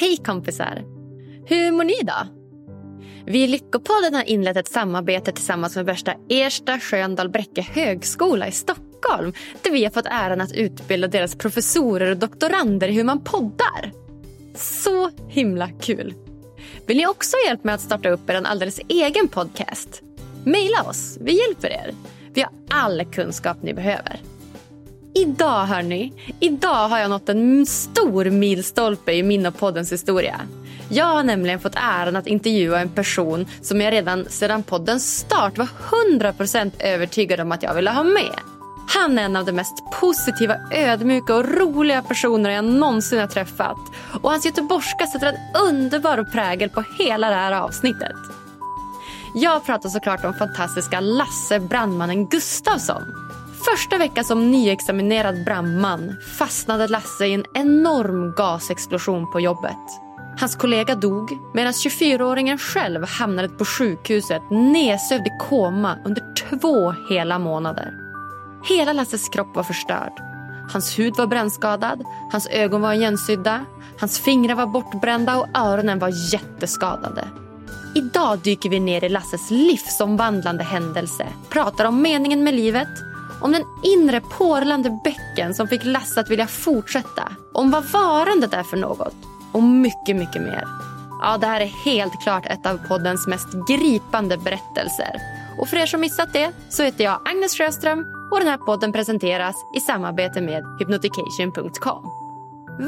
Hej kompisar! Hur mår ni då? Vi i Lyckopodden har inlett ett samarbete tillsammans med värsta Ersta Sköndal Bräcke högskola i Stockholm där vi har fått äran att utbilda deras professorer och doktorander i hur man poddar. Så himla kul! Vill ni också ha hjälp med att starta upp er en alldeles egen podcast? Maila oss, vi hjälper er. Vi har all kunskap ni behöver. Idag hörni, idag har jag nått en stor milstolpe i min och poddens historia. Jag har nämligen fått äran att intervjua en person som jag redan sedan poddens start var 100% övertygad om att jag ville ha med. Han är en av de mest positiva, ödmjuka och roliga personer jag någonsin har träffat. Och hans göteborgska sätter en underbar prägel på hela det här avsnittet. Jag pratar såklart om fantastiska Lasse brandmannen Gustafsson. Första veckan som nyexaminerad brandman fastnade Lasse i en enorm gasexplosion på jobbet. Hans kollega dog medan 24-åringen själv hamnade på sjukhuset nedsövd i koma under två hela månader. Hela Lasses kropp var förstörd. Hans hud var brännskadad, hans ögon var igensydda, hans fingrar var bortbrända och öronen var jätteskadade. Idag dyker vi ner i Lasses livsomvandlande händelse, pratar om meningen med livet, om den inre porlande bäcken som fick Lasse att vilja fortsätta, om vad varandet är för något och mycket, mycket mer. Ja, det här är helt klart ett av poddens mest gripande berättelser. Och för er som missat det så heter jag Agnes Sjöström och den här podden presenteras i samarbete med hypnotication.com.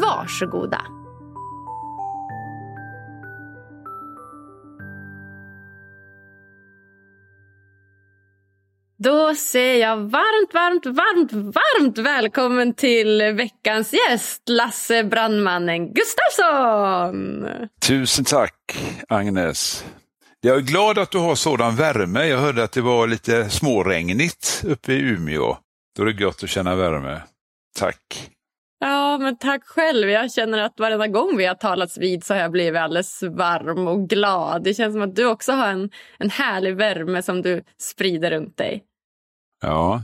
Varsågoda! Då säger jag varmt, varmt, varmt, varmt välkommen till veckans gäst, Lasse Brandmannen Gustafsson! Tusen tack, Agnes. Jag är glad att du har sådan värme. Jag hörde att det var lite småregnigt uppe i Umeå. Då är det gott att känna värme. Tack. Ja, men tack själv. Jag känner att varenda gång vi har talats vid så har jag blivit alldeles varm och glad. Det känns som att du också har en, en härlig värme som du sprider runt dig. Ja.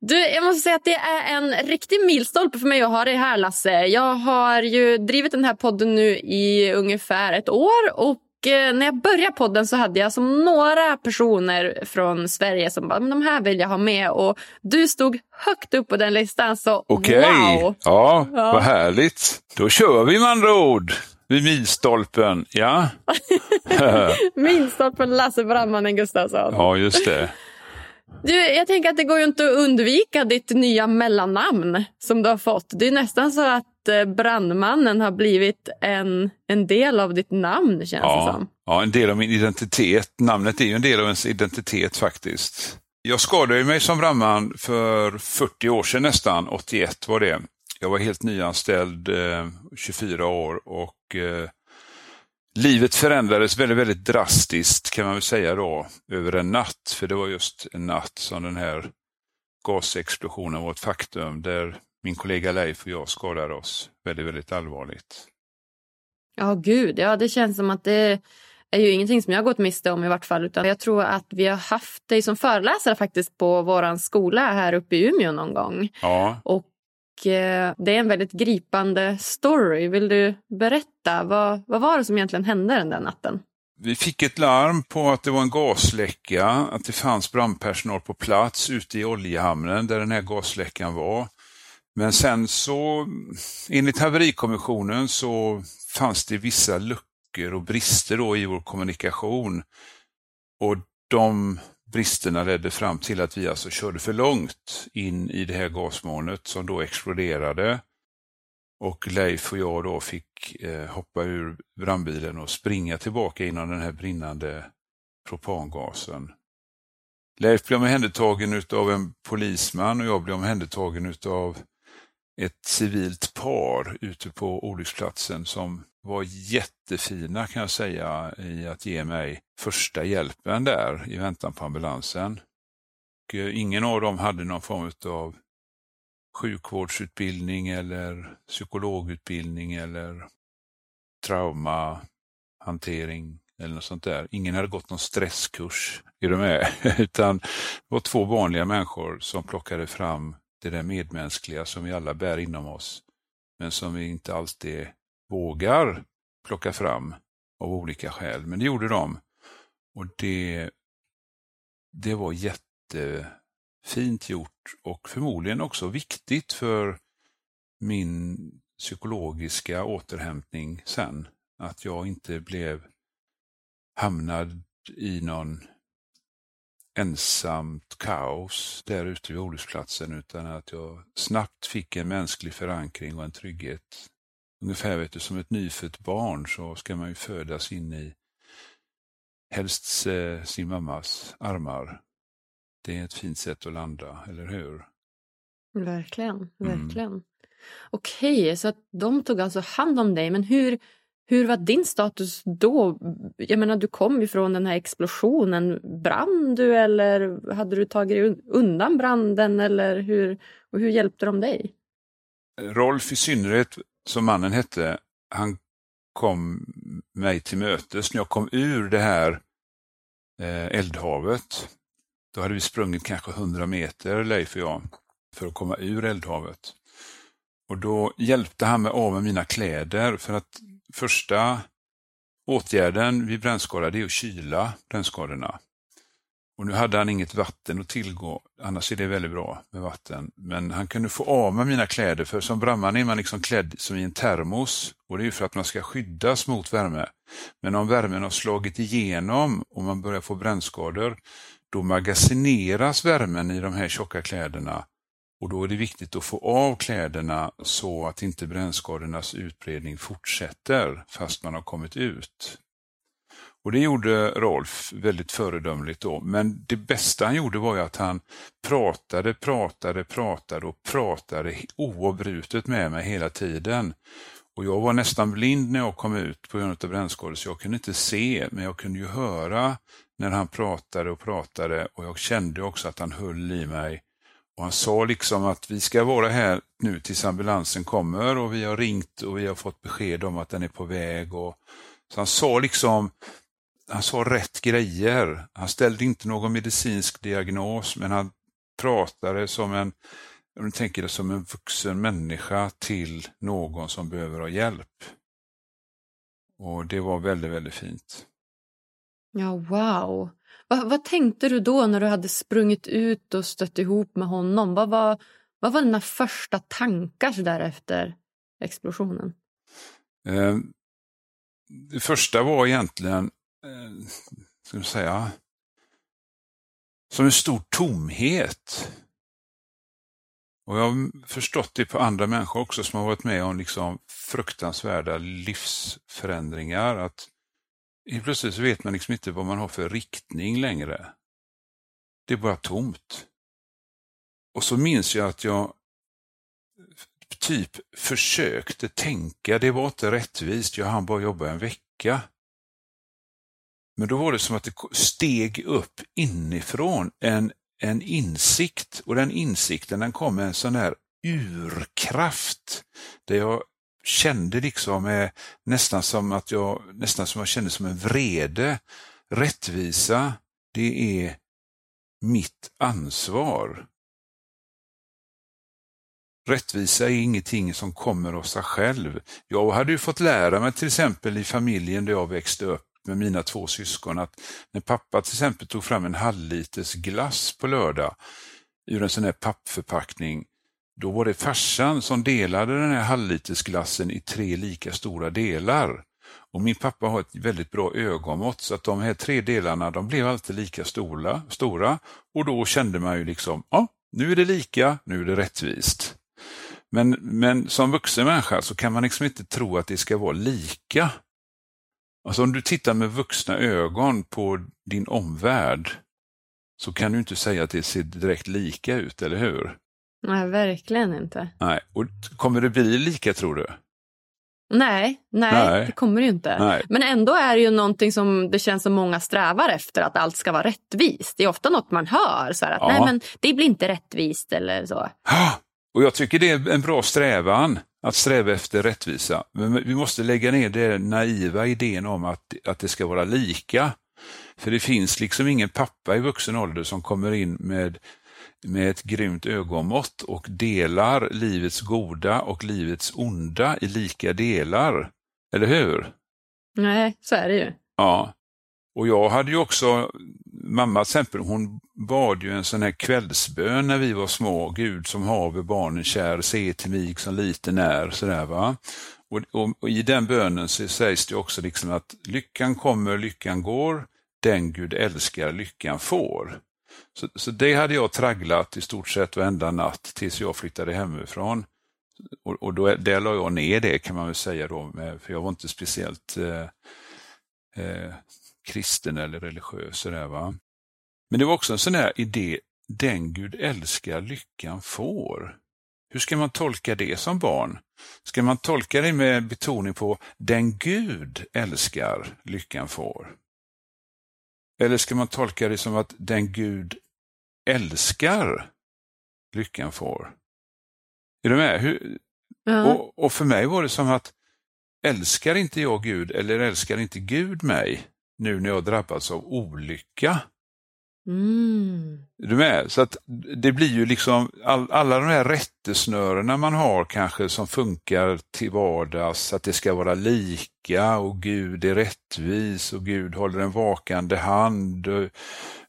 Du, jag måste säga att det är en riktig milstolpe för mig att ha dig här, Lasse. Jag har ju drivit den här podden nu i ungefär ett år och eh, när jag började podden så hade jag som några personer från Sverige som bara, men de här vill jag ha med och du stod högt upp på den listan så Okej, wow! ja, vad härligt. Då kör vi med andra ord. Vid milstolpen, ja. Milstolpen Lasse Brandmannen Gustafsson. ja, just det. Du, jag tänker att det går ju inte att undvika ditt nya mellannamn som du har fått. Det är nästan så att eh, brandmannen har blivit en, en del av ditt namn känns det Ja, som. ja, en del av min identitet. Namnet är ju en del av ens identitet faktiskt. Jag skadade mig som brandman för 40 år sedan nästan, 81 var det. Jag var helt nyanställd, eh, 24 år och eh, livet förändrades väldigt, väldigt drastiskt kan man väl säga då, över en natt. För det var just en natt som den här gasexplosionen var ett faktum där min kollega Leif och jag skadade oss väldigt, väldigt allvarligt. Ja, gud, ja det känns som att det är ju ingenting som jag gått miste om i vart fall. Utan jag tror att vi har haft dig som föreläsare faktiskt på vår skola här uppe i Umeå någon gång. Ja. Och eh, det är en väldigt gripande story. Vill du berätta? Vad, vad var det som egentligen hände den där natten? Vi fick ett larm på att det var en gasläcka, att det fanns brandpersonal på plats ute i oljehamnen där den här gasläckan var. Men sen så, enligt haverikommissionen så fanns det vissa luckor och brister då i vår kommunikation. Och de bristerna ledde fram till att vi alltså körde för långt in i det här gasmolnet som då exploderade. Och Leif och jag då fick eh, hoppa ur brandbilen och springa tillbaka inom den här brinnande propangasen. Leif blev omhändertagen av en polisman och jag blev omhändertagen av ett civilt par ute på olycksplatsen som var jättefina kan jag säga i att ge mig första hjälpen där i väntan på ambulansen. Och eh, ingen av dem hade någon form av sjukvårdsutbildning eller psykologutbildning eller traumahantering eller något sånt där. Ingen hade gått någon stresskurs, är du med? Utan det var två vanliga människor som plockade fram det där medmänskliga som vi alla bär inom oss, men som vi inte alltid vågar plocka fram av olika skäl. Men det gjorde de. Och det, det var jättefint gjort och förmodligen också viktigt för min psykologiska återhämtning sen. Att jag inte blev hamnad i någon ensamt kaos där ute vid olycksplatsen utan att jag snabbt fick en mänsklig förankring och en trygghet. Ungefär vet du, som ett nyfött barn så ska man ju födas in i helst eh, sin mammas armar. Det är ett fint sätt att landa, eller hur? Verkligen, mm. verkligen. Mm. Okej, okay, så att de tog alltså hand om dig, men hur, hur var din status då? Jag menar, du kom ju från den här explosionen. Brann du eller hade du tagit undan branden? Eller hur, och hur hjälpte de dig? Rolf i synnerhet, som mannen hette, han kom mig till mötes när jag kom ur det här eh, eldhavet. Då hade vi sprungit kanske 100 meter, Leif och jag, för att komma ur eldhavet. Och då hjälpte han mig av med mina kläder för att första åtgärden vid brännskada är att kyla brännskadorna. Och nu hade han inget vatten att tillgå, annars är det väldigt bra med vatten. Men han kunde få av med mina kläder, för som brandman är man liksom klädd som i en termos och det är för att man ska skyddas mot värme. Men om värmen har slagit igenom och man börjar få brännskador, då magasineras värmen i de här tjocka kläderna och då är det viktigt att få av kläderna så att inte brännskadornas utbredning fortsätter fast man har kommit ut. Och det gjorde Rolf väldigt föredömligt då, men det bästa han gjorde var ju att han pratade, pratade, pratade och pratade oavbrutet med mig hela tiden. Och jag var nästan blind när jag kom ut på grund av brännskador så jag kunde inte se, men jag kunde ju höra när han pratade och pratade och jag kände också att han höll i mig och han sa liksom att vi ska vara här nu tills ambulansen kommer och vi har ringt och vi har fått besked om att den är på väg. Och, så han sa liksom, han sa rätt grejer. Han ställde inte någon medicinsk diagnos men han pratade som en, om du tänker det som en vuxen människa till någon som behöver ha hjälp. Och det var väldigt, väldigt fint. Ja, wow. Vad, vad, tänkte du då när du hade sprungit ut och stött ihop med honom? Vad var, vad var dina första tankar där efter explosionen? Eh, det första var egentligen, eh, ska jag säga, som en stor tomhet. Och jag har förstått det på andra människor också som har varit med om liksom fruktansvärda livsförändringar. Att plötsligt så vet man liksom inte vad man har för riktning längre. Det är bara tomt. Och så minns jag att jag typ försökte tänka, det var inte rättvist, jag hann bara jobba en vecka. Men då var det som att det steg upp inifrån en en insikt och den insikten den kom med en sån här urkraft där jag kände liksom eh, nästan som att jag nästan som jag kände som en vrede. Rättvisa, det är mitt ansvar. Rättvisa är ingenting som kommer av sig själv. Jag hade ju fått lära mig till exempel i familjen där jag växte upp med mina två syskon att när pappa till exempel tog fram en halvliters glass på lördag ur en sån här pappförpackning, då var det farsan som delade den här halvlitersglassen i tre lika stora delar. Och Min pappa har ett väldigt bra ögonmått så att de här tre delarna de blev alltid lika stora, stora och då kände man ju liksom, ja, nu är det lika, nu är det rättvist. Men, men som vuxen människa så kan man liksom inte tro att det ska vara lika. Alltså om du tittar med vuxna ögon på din omvärld så kan du inte säga att det ser direkt lika ut, eller hur? Nej, verkligen inte. Nej, och kommer det bli lika tror du? Nej, nej, nej, det kommer det ju inte. Nej. Men ändå är det ju någonting som det känns som många strävar efter, att allt ska vara rättvist. Det är ofta något man hör, så här, att ja. nej men det blir inte rättvist eller så. Och jag tycker det är en bra strävan att sträva efter rättvisa. Men vi måste lägga ner den naiva idén om att, att det ska vara lika. För det finns liksom ingen pappa i vuxen ålder som kommer in med, med ett grymt ögonmått och delar livets goda och livets onda i lika delar. Eller hur? Nej, så är det ju. Ja. Och jag hade ju också, mamma till exempel, hon bad ju en sån här kvällsbön när vi var små. Gud som haver barnen kär, se till mig som liten är. Sådär, va? Och, och, och, I den bönen så sägs det också liksom att lyckan kommer, lyckan går, den Gud älskar, lyckan får. Så, så det hade jag tragglat i stort sett varenda natt tills jag flyttade hemifrån. Och, och då, där la jag ner det kan man väl säga då, för jag var inte speciellt eh, eh, kristen eller religiös. Sådär, va? Men det var också en sån här idé, den Gud älskar, lyckan får. Hur ska man tolka det som barn? Ska man tolka det med betoning på den Gud älskar, lyckan får? Eller ska man tolka det som att den Gud älskar, lyckan får? Är du med? Hur... Ja. Och, och, för mig var det som att älskar inte jag Gud eller älskar inte Gud mig nu när jag drabbats av olycka? Mm. Du med? Så att det blir ju liksom all, alla de här rättesnörena man har kanske som funkar till vardags, att det ska vara lika och Gud är rättvis och Gud håller en vakande hand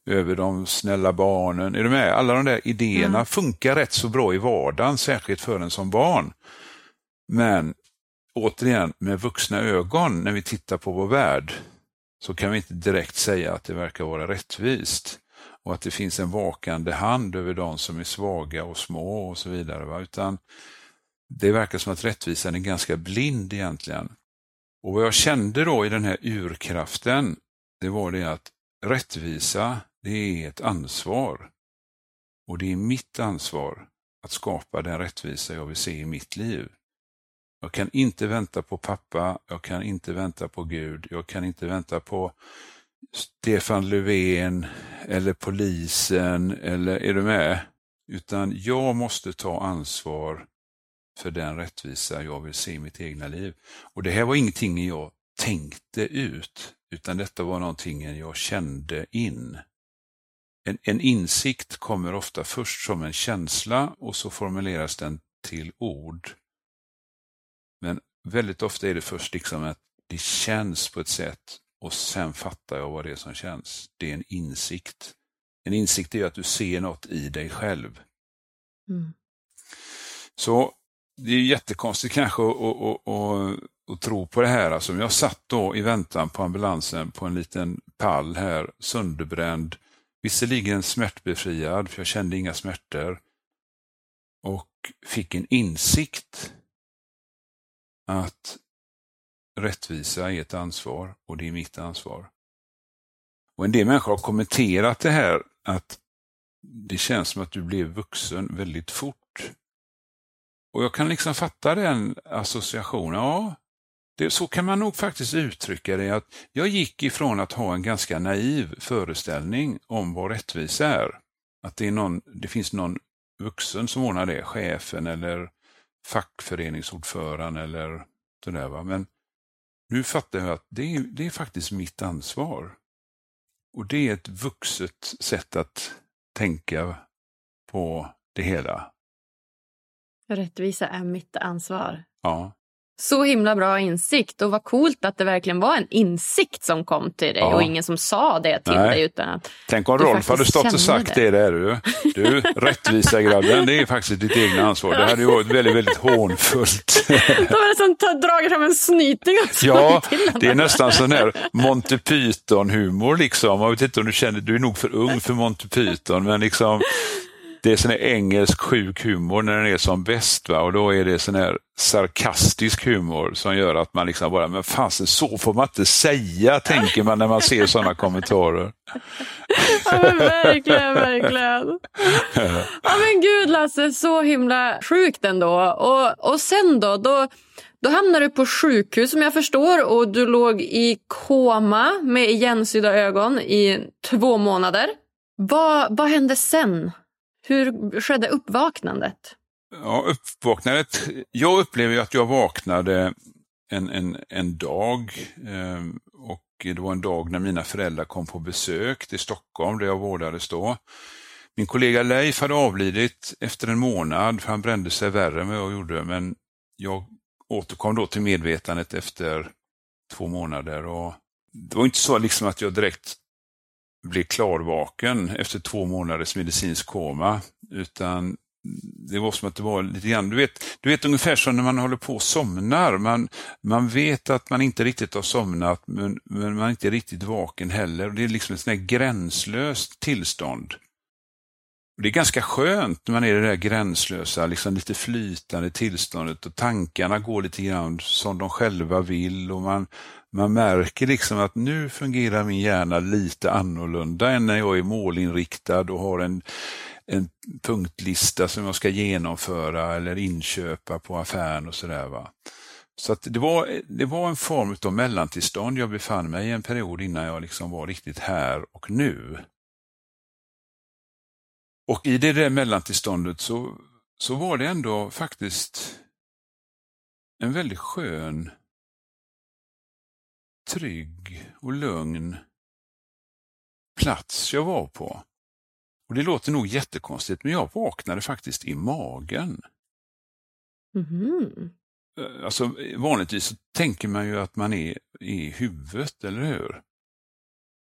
över de snälla barnen. Är du med? Alla de där idéerna mm. funkar rätt så bra i vardagen, särskilt för en som barn. Men återigen, med vuxna ögon när vi tittar på vår värld, så kan vi inte direkt säga att det verkar vara rättvist och att det finns en vakande hand över de som är svaga och små och så vidare. Va? Utan det verkar som att rättvisan är ganska blind egentligen. Och vad jag kände då i den här urkraften, det var det att rättvisa, det är ett ansvar. Och det är mitt ansvar att skapa den rättvisa jag vill se i mitt liv. Jag kan inte vänta på pappa, jag kan inte vänta på Gud, jag kan inte vänta på Stefan Löfven eller polisen eller är du med? Utan jag måste ta ansvar för den rättvisa jag vill se i mitt egna liv. Och det här var ingenting jag tänkte ut, utan detta var någonting jag kände in. En, en insikt kommer ofta först som en känsla och så formuleras den till ord. Väldigt ofta är det först liksom att det känns på ett sätt och sen fattar jag vad det är som känns. Det är en insikt. En insikt är att du ser något i dig själv. Mm. Så det är jättekonstigt kanske att, att, att, att, tro på det här. Alltså, jag satt då i väntan på ambulansen på en liten pall här, sönderbränd, visserligen smärtbefriad, för jag kände inga smärtor, och fick en insikt att rättvisa är ett ansvar och det är mitt ansvar. Och En del människor har kommenterat det här att det känns som att du blev vuxen väldigt fort. Och jag kan liksom fatta den associationen. Ja, det, så kan man nog faktiskt uttrycka det. att Jag gick ifrån att ha en ganska naiv föreställning om vad rättvisa är Att det, är någon, det finns någon vuxen som ordnar det, chefen eller fackföreningsordföranden eller sådär. Va? Men nu fattar jag att det är, det är faktiskt mitt ansvar. Och det är ett vuxet sätt att tänka på det hela. Rättvisa är mitt ansvar. Ja. Så himla bra insikt och vad coolt att det verkligen var en insikt som kom till dig Ja. och ingen som sa det till Nej. dig. Utan att Tänk om Du Rolf hade stått och sagt det. det, där du. Du, rättvisa grabben, det är faktiskt ditt egna ansvar. Det hade ju varit väldigt, väldigt hånfullt. då var det som dragit fram en snyting slagit Ja, det är nästan sån här Monty Python-humor liksom. Jag vet inte om du känner, du är nog för ung för Monty Python, men liksom det är sån här engelsk sjuk humor när den är som bäst. Va? Och då är det sån här sarkastisk humor som gör att man liksom bara, men fasen så får man inte säga, tänker man när man ser sådana kommentarer. Ja, men verkligen, verkligen. Ja men gud Lasse, så himla sjukt ändå. Och, och sen då, då, då hamnade du på sjukhus som jag förstår och du låg i koma med igensydda ögon i två månader. Vad, vad hände sen? Hur skedde uppvaknandet? Ja, uppvaknandet. Jag upplever att jag vaknade en, en, en dag eh, och det var en dag när mina föräldrar kom på besök till Stockholm där jag vårdades då. Min kollega Leif hade avlidit efter en månad för han brände sig värre än vad jag gjorde men jag återkom då till medvetandet efter två månader och det var inte så liksom att jag direkt blev klarvaken efter två månaders medicinsk koma utan det var som att det var lite grann, du vet, du vet ungefär som när man håller på och somnar. Man, man vet att man inte riktigt har somnat men, men man är inte riktigt vaken heller. Och det är liksom ett sånt här gränslöst tillstånd. Och det är ganska skönt när man är i det där gränslösa, liksom lite flytande tillståndet och tankarna går lite grann som de själva vill och man, man märker liksom att nu fungerar min hjärna lite annorlunda än när jag är målinriktad och har en, en punktlista som jag ska genomföra eller inköpa på affären och sådär. Va? Så att det, var, det var en form av mellantillstånd jag befann mig i en period innan jag liksom var riktigt här och nu. Och i det där mellantillståndet så, så var det ändå faktiskt en väldigt skön, trygg och lugn plats jag var på. Och Det låter nog jättekonstigt, men jag vaknade faktiskt i magen. Eh, Alltså, vanligtvis tänker man ju att man är i huvudet, eller hur?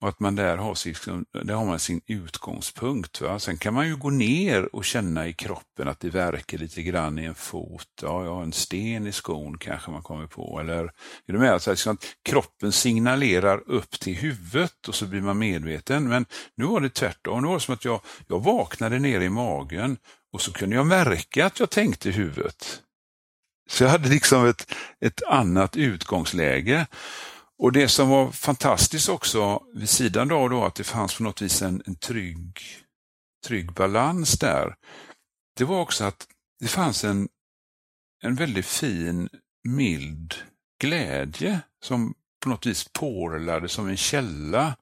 Och att man där har, sin, där har man sin utgångspunkt. Va? Sen kan man ju gå ner och känna i kroppen att det verkar lite grann i en fot. Ja, jag har en sten i skon kanske man kommer på. Eller, är du med? Alltså, liksom att kroppen signalerar upp till huvudet och så blir man medveten. Men nu var det tvärtom. Nu var det som att jag, jag vaknade ner i magen och så kunde jag märka att jag tänkte i huvudet. Så jag hade liksom ett, ett annat utgångsläge. Och det som var fantastiskt också vid sidan av då att det fanns på något vis en, en trygg, trygg balans där, det var också att det fanns en, en väldigt fin, mild glädje som på något vis porlade som en källa.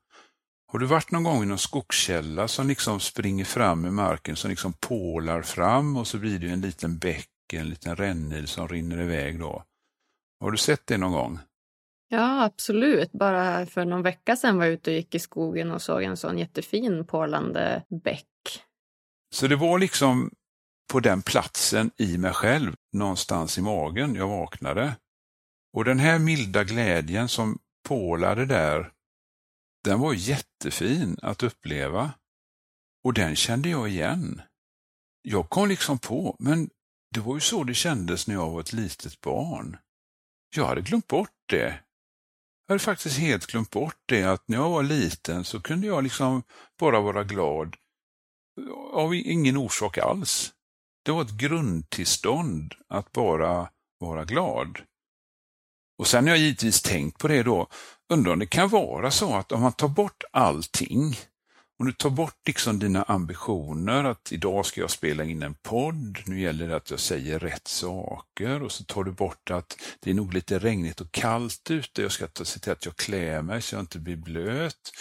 Har du varit någon gång i någon skogskälla som liksom springer fram i marken, som liksom pålar fram och så blir det en liten bäck, en liten rännil som rinner iväg då. Har du sett det någon gång? Ja, absolut. Bara för någon vecka sedan var jag ute och gick i skogen och såg en sån jättefin porlande bäck. Så det var liksom på den platsen i mig själv, någonstans i magen, jag vaknade. Och den här milda glädjen som pålade där, den var jättefin att uppleva. Och den kände jag igen. Jag kom liksom på, men det var ju så det kändes när jag var ett litet barn. Jag hade glömt bort det. Jag hade faktiskt helt glömt bort det, att när jag var liten så kunde jag liksom bara vara glad av ingen orsak alls. Det var ett grundtillstånd att bara vara glad. Och sen har jag givetvis tänkt på det då, undrar om det kan vara så att om man tar bort allting, om du tar bort liksom dina ambitioner att idag ska jag spela in en podd, nu gäller det att jag säger rätt saker och så tar du bort att det är nog lite regnigt och kallt ute, jag ska se till att jag klär mig så jag inte blir blöt.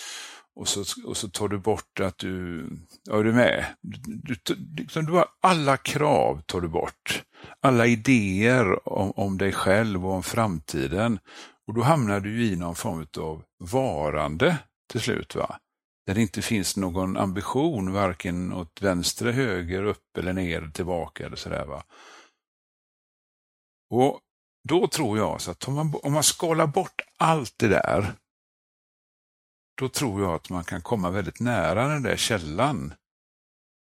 och så, och så tar du bort att du, ja, är du med? Du, du, liksom, du har alla krav tar du bort. Alla idéer om, om dig själv och om framtiden. Och då hamnar du i någon form av varande till slut. va? Där det inte finns någon ambition, varken åt vänster, höger, upp eller ner, tillbaka eller sådär. Va? Och då tror jag så att om man, om man skalar bort allt det där, då tror jag att man kan komma väldigt nära den där källan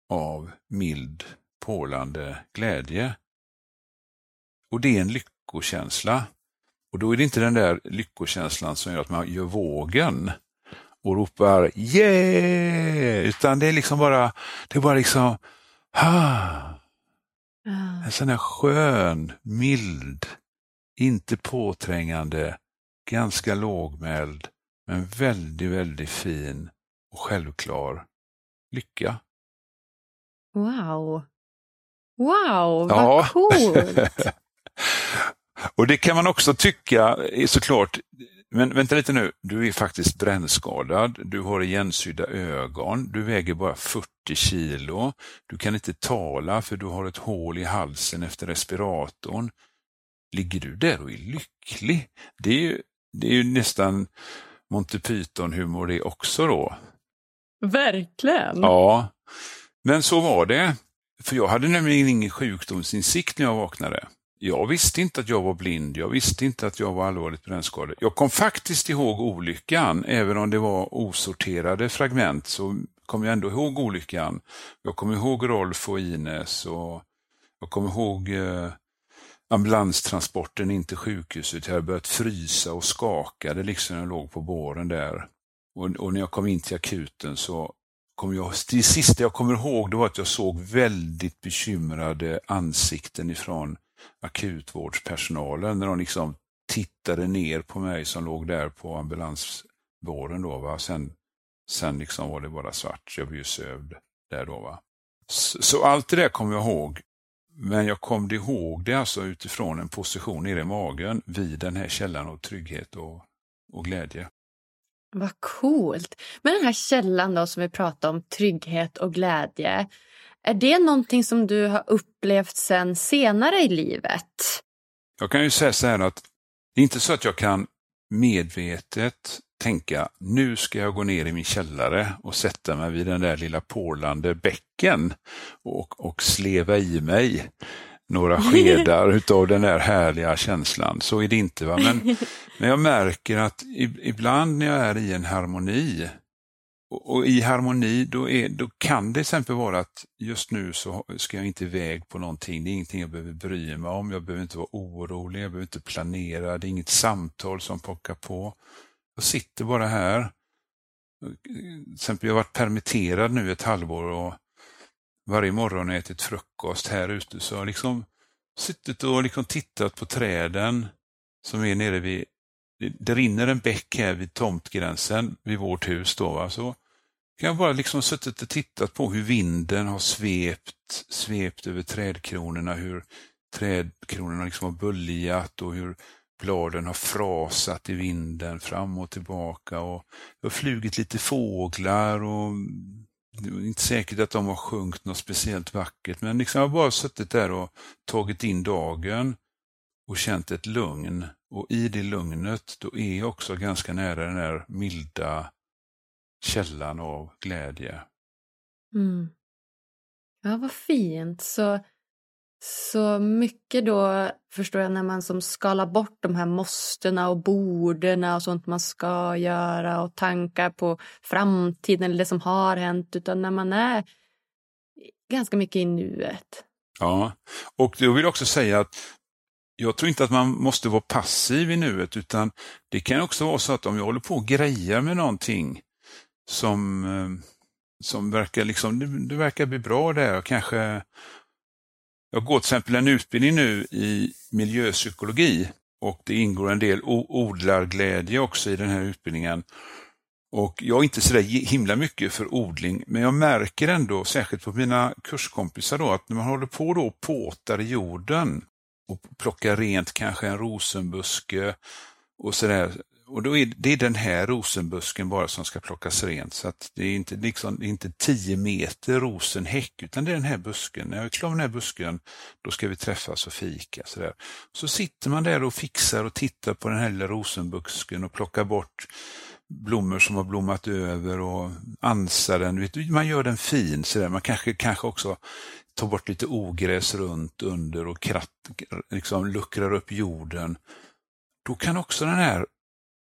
av mild, pålande glädje. Och det är en lyckokänsla. Och då är det inte den där lyckokänslan som gör att man gör vågen och ropar yeah, utan det är liksom bara, det är bara liksom, ah. En sån här skön, mild, inte påträngande, ganska lågmäld, men väldigt, väldigt fin och självklar lycka. Wow! Wow, vad ja. coolt! och det kan man också tycka är såklart, men vänta lite nu, du är faktiskt brännskadad, du har igensydda ögon, du väger bara 40 kilo, du kan inte tala för du har ett hål i halsen efter respiratorn. Ligger du där och är lycklig? Det är ju, det är ju nästan Monty Python-humor det också då. Verkligen! Ja, men så var det. För jag hade nämligen ingen sjukdomsinsikt när jag vaknade. Jag visste inte att jag var blind, jag visste inte att jag var allvarligt brännskadad. Jag kom faktiskt ihåg olyckan, även om det var osorterade fragment så kom jag ändå ihåg olyckan. Jag kommer ihåg Rolf och Ines och jag kommer ihåg eh, ambulanstransporten in till sjukhuset. Jag hade börjat frysa och skakade liksom när jag låg på båren där. Och, och, när jag kom in till akuten så kom jag, det sista jag kommer ihåg det var att jag såg väldigt bekymrade ansikten ifrån akutvårdspersonalen när de liksom tittade ner på mig som låg där på ambulansbåren. Då, va? Sen, sen liksom var det bara svart, jag blev ju sövd där då. Va? Så, så, allt det där kommer jag ihåg. Men jag kom ihåg det alltså utifrån en position nere i magen vid den här källan av trygghet och, och glädje. Vad coolt! Men den här källan då som vi pratade om, trygghet och glädje. Är det någonting som du har upplevt sen senare i livet? Jag kan ju säga så här att det är inte så att jag kan medvetet tänka nu ska jag gå ner i min källare och sätta mig vid den där lilla porlande bäcken och, och sleva i mig några skedar utav den där härliga känslan. Så är det inte. Va? Men, men jag märker att ibland när jag är i en harmoni och, och, i harmoni, då, är, då kan det till exempel vara att just nu så ska jag inte iväg på någonting. Det är ingenting jag behöver bry mig om. Jag behöver inte vara orolig, jag behöver inte planera. Det är inget samtal som pockar på. Jag sitter bara här. Till exempel, jag har varit permitterad nu ett halvår och varje morgon har jag ätit frukost här ute. Så jag har liksom suttit och liksom tittat på träden som är nere vid det rinner en bäck här vid tomtgränsen vid vårt hus. Då, va? Så kan jag bara liksom suttit och tittat på hur vinden har svept, svept över trädkronorna, hur trädkronorna liksom har böljat och hur bladen har frasat i vinden fram och tillbaka. Och det har flugit lite fåglar och det är inte säkert att de har sjunkit något speciellt vackert, men liksom jag har bara suttit där och tagit in dagen och känt ett lugn. Och i det lugnet, då är jag också ganska nära den där milda källan av glädje. Mm. Ja, vad fint. Så, så mycket då förstår jag när man som skalar bort de här måstena och borden och sånt man ska göra och tankar på framtiden eller det som har hänt, utan när man är ganska mycket i nuet. Ja, och jag vill också säga att jag tror inte att man måste vara passiv i nuet, utan det kan också vara så att om jag håller på och grejer med någonting som, eh, som verkar, liksom, det, det verkar bli bra där, och kanske jag går till exempel en utbildning nu i miljöpsykologi och det ingår en del odlarglädje också i den här utbildningen. Och Jag är inte så himla mycket för odling, men jag märker ändå, särskilt på mina kurskompisar, då, att när man håller på och påtar i jorden och plocka rent kanske en rosenbuske och sådär. och då är det den här rosenbusken bara som ska plockas rent. Så att det är inte, liksom, det är inte tio meter rosenhäck, utan det är den här busken. När jag är klar med den här busken, då ska vi träffas och fika. Så, där. så sitter man där och fixar och tittar på den här lilla rosenbusken och plockar bort blommor som har blommat över och ansar den. Man gör den fin. Så där. Man kanske, kanske också tar bort lite ogräs runt under och kratt, liksom luckrar upp jorden. Då kan också den här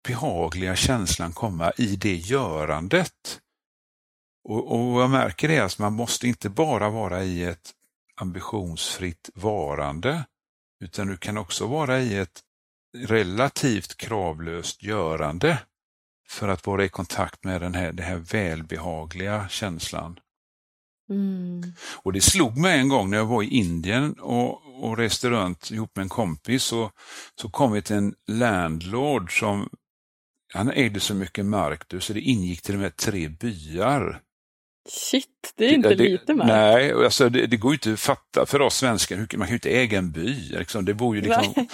behagliga känslan komma i det görandet. Och, och jag märker det att man måste inte bara vara i ett ambitionsfritt varande, utan du kan också vara i ett relativt kravlöst görande för att vara i kontakt med den här, den här välbehagliga känslan. Mm. Och det slog mig en gång när jag var i Indien och, och reste runt ihop med en kompis så, så kom vi till en landlord som han ägde så mycket mark du, så det ingick till och med tre byar. Shit, det är inte det, lite mark. Nej, alltså det, det, går ju inte att fatta för oss svenskar, man kan ju inte äga en by. Liksom. Det bor ju liksom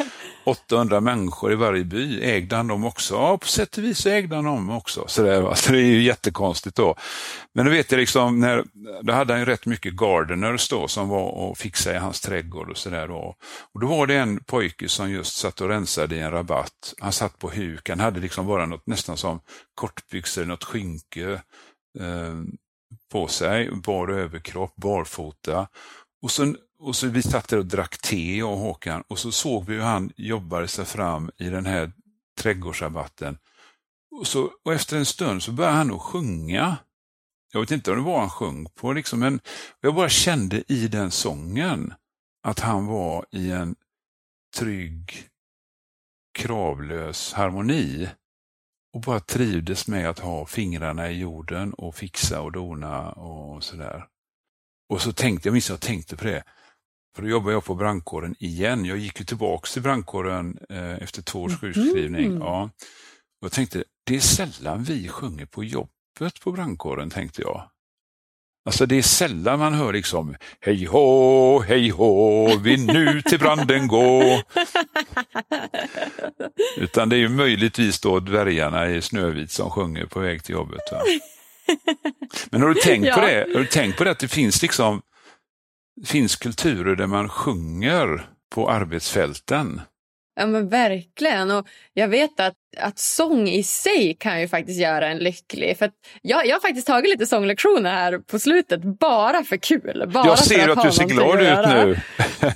800 människor i varje by. Ägde han dem också? Ja, på sätt och vis ägde han dem också. Så det, va? så det är ju jättekonstigt då. Men du vet, det liksom, när, då hade han ju rätt mycket gardeners då som var och fixade i hans trädgård och sådär. Då. Och då var det en pojke som just satt och rensade i en rabatt. Han satt på huk, han hade liksom bara något nästan som kortbyxor, något skynke. Eh, på sig, bar överkropp, barfota. Och så, och så vi satt där och drack te, jag och Håkan, och så såg vi hur han jobbade sig fram i den här trädgårdsrabatten. Och, så, och efter en stund så började han att sjunga. Jag vet inte om det var han sjöng på, liksom, men jag bara kände i den sången att han var i en trygg, kravlös harmoni och bara trivdes med att ha fingrarna i jorden och fixa och dona och sådär. Och så tänkte jag, minns jag tänkte på det, för då jobbade jag på brandkåren igen. Jag gick ju tillbaks till brandkåren eh, efter två års sjukskrivning. Mm. Ja. Och jag tänkte, det är sällan vi sjunger på jobbet på brandkåren, tänkte jag. Alltså det är sällan man hör liksom hej hå, hej hå, vi nu till branden gå. Utan det är ju möjligtvis då dvärgarna i Snövit som sjunger på väg till jobbet. Va? Men har du tänkt ja. på det? Har du tänkt på det att det finns liksom finns kulturer där man sjunger på arbetsfälten? Ja men verkligen. Och jag vet att, att sång i sig kan ju faktiskt göra en lycklig. För jag, jag har faktiskt tagit lite sånglektioner här på slutet bara för kul. Bara jag ser att, att du ser glad ut nu.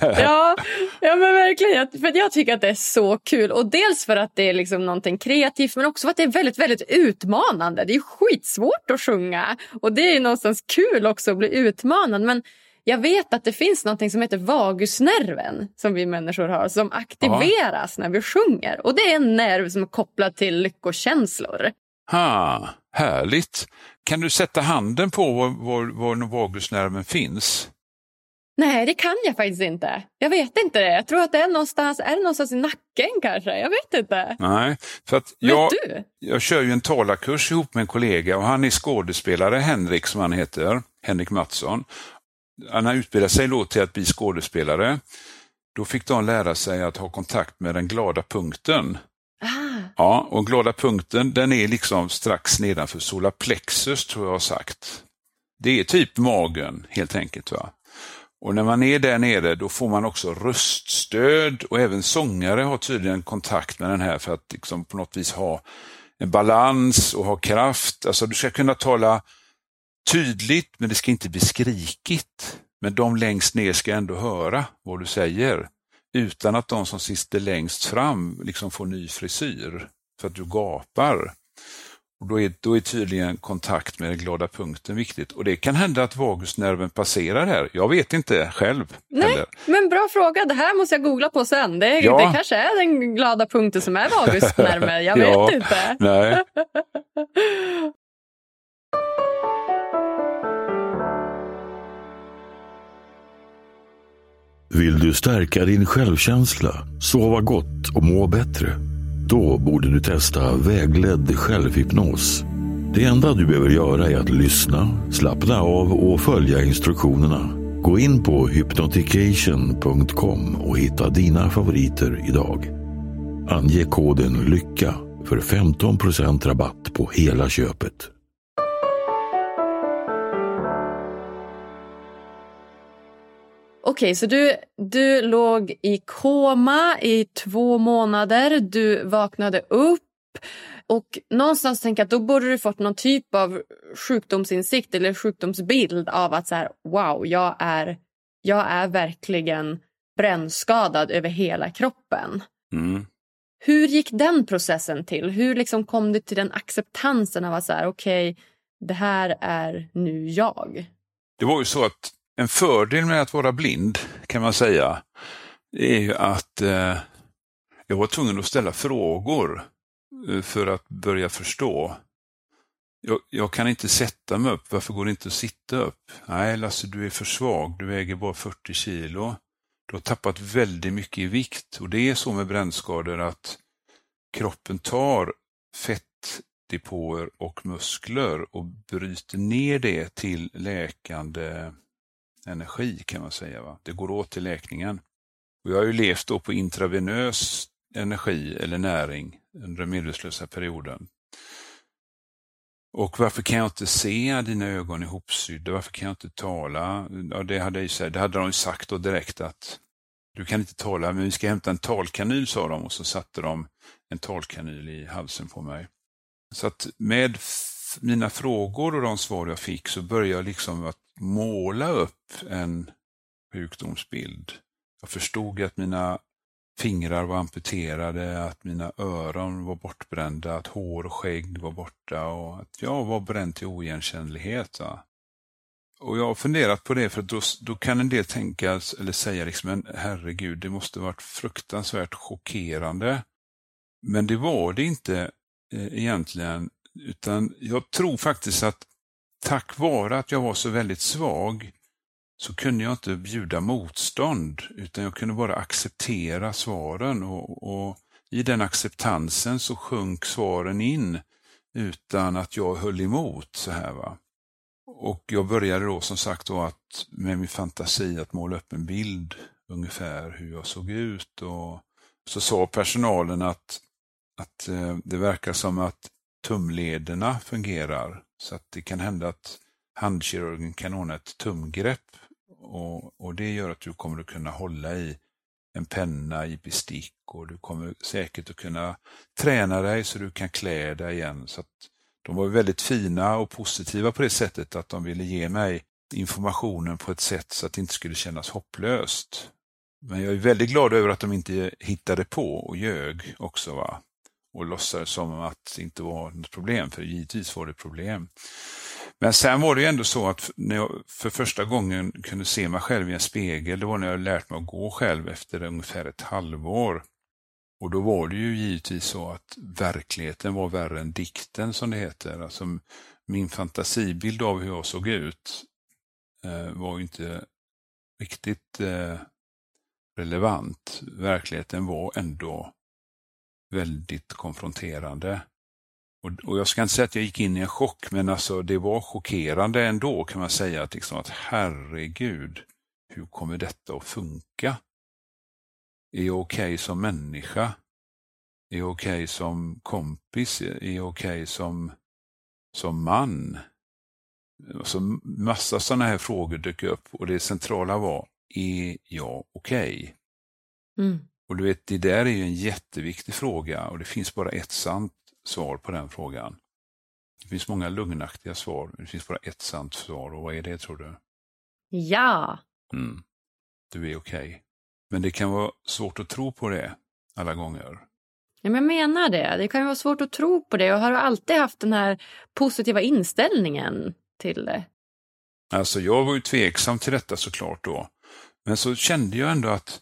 ja, ja men verkligen. För jag tycker att det är så kul. Och dels för att det är liksom någonting kreativt men också för att det är väldigt, väldigt utmanande. Det är skitsvårt att sjunga. Och det är någonstans kul också att bli utmanad. Men jag vet att det finns något som heter vagusnerven som vi människor har som aktiveras Aha. när vi sjunger. Och det är en nerv som är kopplad till lyckokänslor. Ha, härligt. Kan du sätta handen på var, var, var vagusnerven finns? Nej, det kan jag faktiskt inte. Jag vet inte det. Jag tror att det är någonstans, är det någonstans i nacken kanske. Jag vet inte. Nej, för att jag, du? jag kör ju en talarkurs ihop med en kollega och han är skådespelare, Henrik som han heter, Henrik Mattsson han utbildade sig då till att bli skådespelare. Då fick de lära sig att ha kontakt med den glada punkten. Ah. Ja, och glada punkten den är liksom strax nedanför solarplexus tror jag har sagt. Det är typ magen helt enkelt. va. Och när man är där nere då får man också röststöd och även sångare har tydligen kontakt med den här för att liksom på något vis ha en balans och ha kraft. Alltså du ska kunna tala tydligt, men det ska inte bli skrikigt. Men de längst ner ska ändå höra vad du säger utan att de som sitter längst fram liksom får ny frisyr för att du gapar. Och då, är, då är tydligen kontakt med den glada punkten viktigt. Och det kan hända att vagusnerven passerar här. Jag vet inte själv. Nej, heller. men bra fråga. Det här måste jag googla på sen. Det, ja. det kanske är den glada punkten som är vagusnerven. Jag ja, vet inte. Nej. Vill du stärka din självkänsla, sova gott och må bättre? Då borde du testa vägledd självhypnos. Det enda du behöver göra är att lyssna, slappna av och följa instruktionerna. Gå in på hypnotication.com och hitta dina favoriter idag. Ange koden LYCKA för 15% rabatt på hela köpet. Okej, så du, du låg i koma i två månader. Du vaknade upp och någonstans tänker jag att då borde du fått någon typ av sjukdomsinsikt eller sjukdomsbild av att så här, wow, jag är, jag är verkligen brännskadad över hela kroppen. Mm. Hur gick den processen till? Hur liksom kom du till den acceptansen av att så här, okej, okay, det här är nu jag? Det var ju så att en fördel med att vara blind kan man säga, är ju att eh, jag var tvungen att ställa frågor eh, för att börja förstå. Jag, jag, kan inte sätta mig upp, varför går det inte att sitta upp? Nej Lasse, du är för svag, du väger bara 40 kilo. Du har tappat väldigt mycket i vikt och det är så med brännskador att kroppen tar fettdepåer och muskler och bryter ner det till läkande energi kan man säga. Va? Det går åt till läkningen. Och jag har ju levt då på intravenös energi eller näring under den medvetslösa perioden. Och varför kan jag inte se dina ögon ihopsydda? Varför kan jag inte tala? Ja, det, hade jag, det hade de sagt då direkt att du kan inte tala, men vi ska hämta en talkanyl, sa de och så satte de en talkanyl i halsen på mig. Så att med mina frågor och de svar jag fick så började jag liksom att måla upp en sjukdomsbild. Jag förstod att mina fingrar var amputerade, att mina öron var bortbrända, att hår och skägg var borta och att jag var bränd till oigenkännlighet. Va? Och jag har funderat på det för då, då kan en del tänka eller säga liksom, men herregud, det måste varit fruktansvärt chockerande. Men det var det inte eh, egentligen, utan jag tror faktiskt att tack vare att jag var så väldigt svag så kunde jag inte bjuda motstånd, utan jag kunde bara acceptera svaren och, och i den acceptansen så sjönk svaren in utan att jag höll emot. så här va. Och jag började då som sagt då att med min fantasi att måla upp en bild ungefär hur jag såg ut och så sa personalen att, att eh, det verkar som att tumlederna fungerar så att det kan hända att handkirurgen kan ordna ett tumgrepp och, och det gör att du kommer att kunna hålla i en penna i bestick och du kommer säkert att kunna träna dig så du kan klä dig igen. Så de var väldigt fina och positiva på det sättet att de ville ge mig informationen på ett sätt så att det inte skulle kännas hopplöst. Men jag är väldigt glad över att de inte hittade på och ljög också. Va? Och låtsades som att det inte var något problem, för givetvis var det problem. Men sen var det ju ändå så att när jag för första gången kunde se mig själv i en spegel, det var när jag lärt mig att gå själv efter ungefär ett halvår. Och då var det ju givetvis så att verkligheten var värre än dikten som det heter. Alltså min fantasibild av hur jag såg ut eh, var ju inte riktigt eh, relevant. Verkligheten var ändå väldigt konfronterande. Och, och, Jag ska inte säga att jag gick in i en chock, men alltså det var chockerande ändå kan man säga. Att, liksom, att herregud, hur kommer detta att funka? Är jag okej okay som människa? Är jag okej okay som kompis? Är jag okej okay som, som man? Alltså, massa sådana här frågor dök upp och det centrala var, är jag okej? Mm. Och du vet, det där är ju en jätteviktig fråga och det finns bara ett sant svar på den frågan. Det finns många lugnaktiga svar, men det finns bara ett sant svar och vad är det tror du? Ja! Mm. Du är okej. Okay. Men det kan vara svårt att tro på det alla gånger. Ja, men jag menar det. Det kan ju vara svårt att tro på det och har alltid haft den här positiva inställningen till det? Alltså jag var ju tveksam till detta såklart då. Men så kände jag ändå att,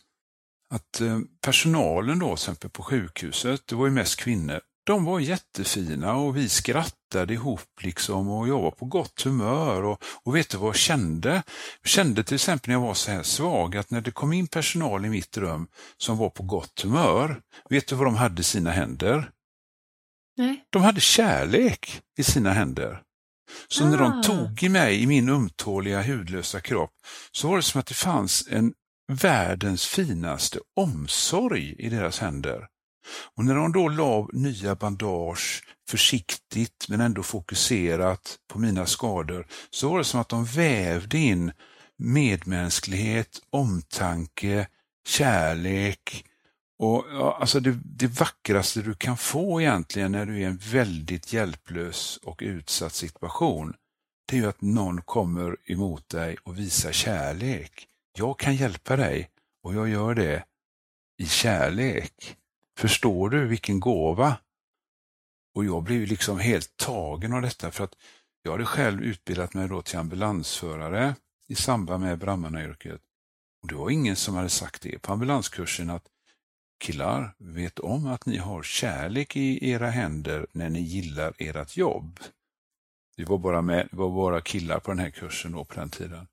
att eh, personalen då, till exempel på sjukhuset, det var ju mest kvinnor, de var jättefina och vi skrattade ihop liksom och jag var på gott humör. Och, och vet du vad jag kände? Jag kände till exempel när jag var så här svag att när det kom in personal i mitt rum som var på gott humör, vet du vad de hade i sina händer? Nej. De hade kärlek i sina händer. Så ah. när de ah. tog i mig, i min ömtåliga hudlösa kropp, så var det som att det fanns en världens finaste omsorg i deras händer. Och när de då la nya bandage försiktigt men ändå fokuserat på mina skador så var det som att de vävde in medmänsklighet, omtanke, kärlek och ja, alltså det, det vackraste du kan få egentligen när du är i en väldigt hjälplös och utsatt situation, det är ju att någon kommer emot dig och visar kärlek. Jag kan hjälpa dig och jag gör det i kärlek. Förstår du vilken gåva? Och jag blev liksom helt tagen av detta för att jag hade själv utbildat mig då till ambulansförare i samband med brandmannayrket. Och det var ingen som hade sagt det på ambulanskursen att killar, vet om att ni har kärlek i era händer när ni gillar ert jobb. Det var bara, med, var bara killar på den här kursen då på den tiden.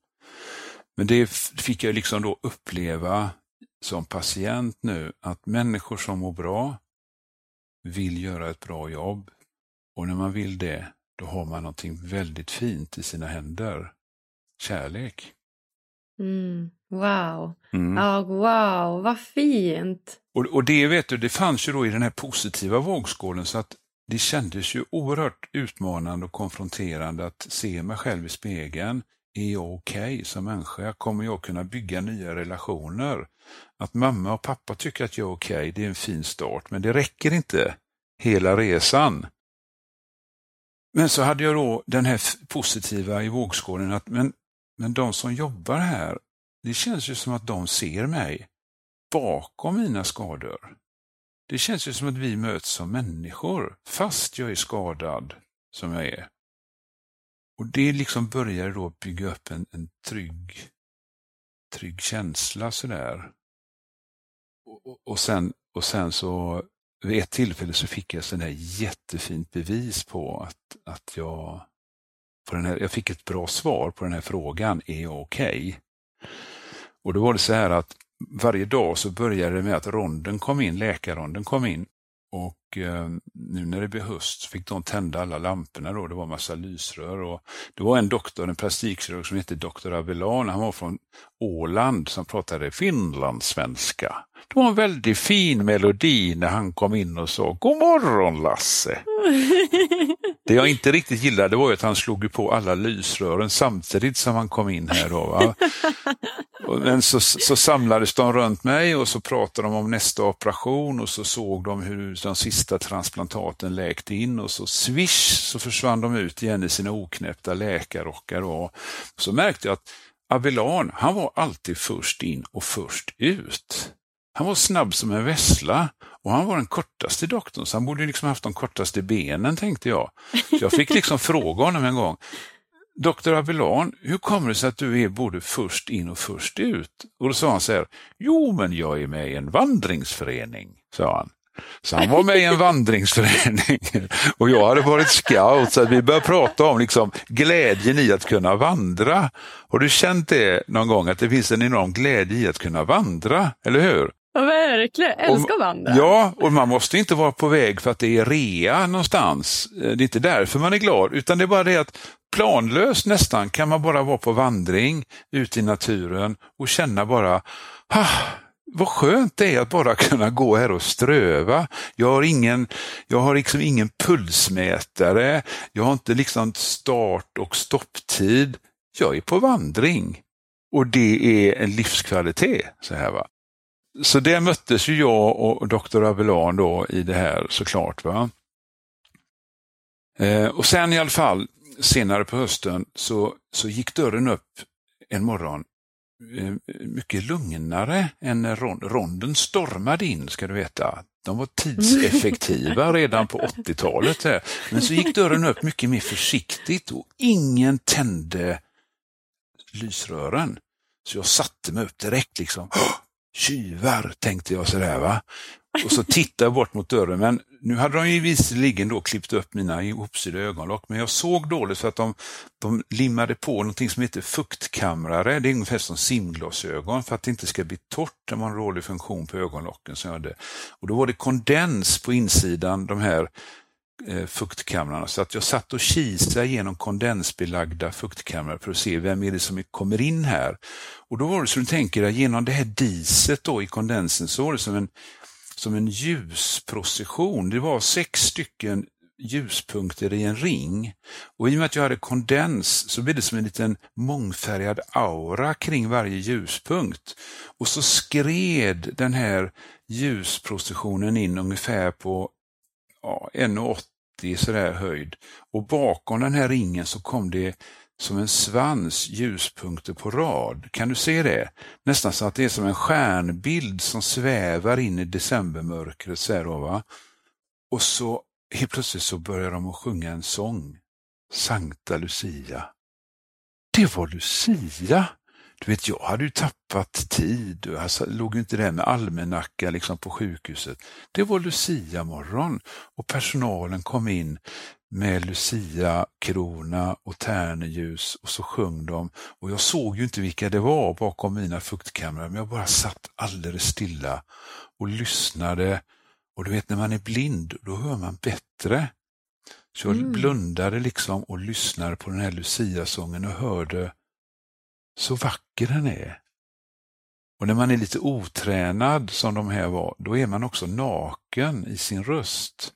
Men det fick jag liksom då uppleva som patient nu, att människor som mår bra vill göra ett bra jobb. Och när man vill det, då har man någonting väldigt fint i sina händer. Kärlek. Mm. Wow. Mm. Ja, wow, vad fint. Och, och det vet du, det fanns ju då i den här positiva vågskålen så att det kändes ju oerhört utmanande och konfronterande att se mig själv i spegeln. Är jag okej okay som människa? Kommer jag kunna bygga nya relationer? Att mamma och pappa tycker att jag är okej, okay, det är en fin start, men det räcker inte hela resan. Men så hade jag då den här positiva i vågskålen att men, men de som jobbar här, det känns ju som att de ser mig bakom mina skador. Det känns ju som att vi möts som människor, fast jag är skadad som jag är. Och det liksom började då bygga upp en, en trygg, trygg känsla sådär. Och, och, sen, och sen så vid ett tillfälle så fick jag sån här jättefint bevis på att, att jag, på den här, jag fick ett bra svar på den här frågan, är jag okej? Okay? Och då var det så här att varje dag så började det med att ronden kom in, läkarronden kom in. Och eh, nu när det blev höst fick de tända alla lamporna då, det var massa lysrör. Och det var en doktor, en plastikkirurg som hette doktor Abelan, han var från Åland som pratade finlandssvenska. Det var en väldigt fin melodi när han kom in och sa God morgon Lasse! Det jag inte riktigt gillade var att han slog på alla lysrören samtidigt som han kom in här. Då, va? Men så, så samlades de runt mig och så pratade de om nästa operation och så såg de hur de sista transplantaten läkte in och så swish så försvann de ut igen i sina oknäppta läkarrockar. Och så märkte jag att Abelan, han var alltid först in och först ut. Han var snabb som en vessla och han var den kortaste doktorn, så han borde liksom haft de kortaste benen, tänkte jag. Så jag fick liksom fråga honom en gång, Doktor Abelan, hur kommer det sig att du är både först in och först ut? Och då sa han så här, jo men jag är med i en vandringsförening, sa han. Så han var med i en vandringsförening och jag hade varit scout så att vi började prata om liksom glädjen i att kunna vandra. Har du känt det någon gång att det finns en enorm glädje i att kunna vandra, eller hur? Ja, verkligen. Jag älskar att vandra. Ja, och man måste inte vara på väg för att det är rea någonstans. Det är inte därför man är glad, utan det är bara det att planlöst nästan kan man bara vara på vandring ute i naturen och känna bara, ah, vad skönt det är att bara kunna gå här och ströva. Jag har ingen, jag har liksom ingen pulsmätare, jag har inte liksom start och stopptid. Jag är på vandring. Och det är en livskvalitet. Så här va. Så det möttes ju jag och doktor Abelan då i det här såklart. Va? Eh, och sen i alla fall, senare på hösten, så, så gick dörren upp en morgon mycket lugnare än när ronden stormade in, ska du veta. De var tidseffektiva redan på 80-talet. Men så gick dörren upp mycket mer försiktigt och ingen tände lysrören. Så jag satte mig upp direkt liksom tjuvar, tänkte jag sådär va. Och så tittade jag bort mot dörren, men nu hade de ju visserligen då klippt upp mina ihopsydda ögonlock, men jag såg dåligt för att de, de limmade på någonting som heter fuktkamrare. Det är ungefär som simglasögon för att det inte ska bli torrt när man har en dålig funktion på ögonlocken. Som jag hade. Och då var det kondens på insidan, de här Eh, fuktkamrarna. Så att jag satt och kisade genom kondensbelagda fuktkamrar för att se vem är det som kommer in här. Och då var det så du tänker dig, genom det här diset då i kondensen så var det som en som en ljusprocession. Det var sex stycken ljuspunkter i en ring. Och i och med att jag hade kondens så blev det som en liten mångfärgad aura kring varje ljuspunkt. Och så skred den här ljusprocessionen in ungefär på ja, 1,80 sådär höjd. Och bakom den här ringen så kom det som en svans ljuspunkter på rad. Kan du se det? Nästan så att det är som en stjärnbild som svävar in i decembermörkret. Så här, va? Och så helt plötsligt så börjar de att sjunga en sång. Sankta Lucia. Det var Lucia! Du vet, jag hade ju tappat tid. Jag låg inte där med almanacka liksom på sjukhuset. Det var Lucia-morgon och personalen kom in med Lucia-krona och tärneljus och så sjöng de. Och jag såg ju inte vilka det var bakom mina fuktkamrar, men jag bara satt alldeles stilla och lyssnade. Och du vet, när man är blind, då hör man bättre. Så jag mm. blundade liksom och lyssnade på den här Lucia-sången och hörde så vacker den är. Och när man är lite otränad som de här var, då är man också naken i sin röst.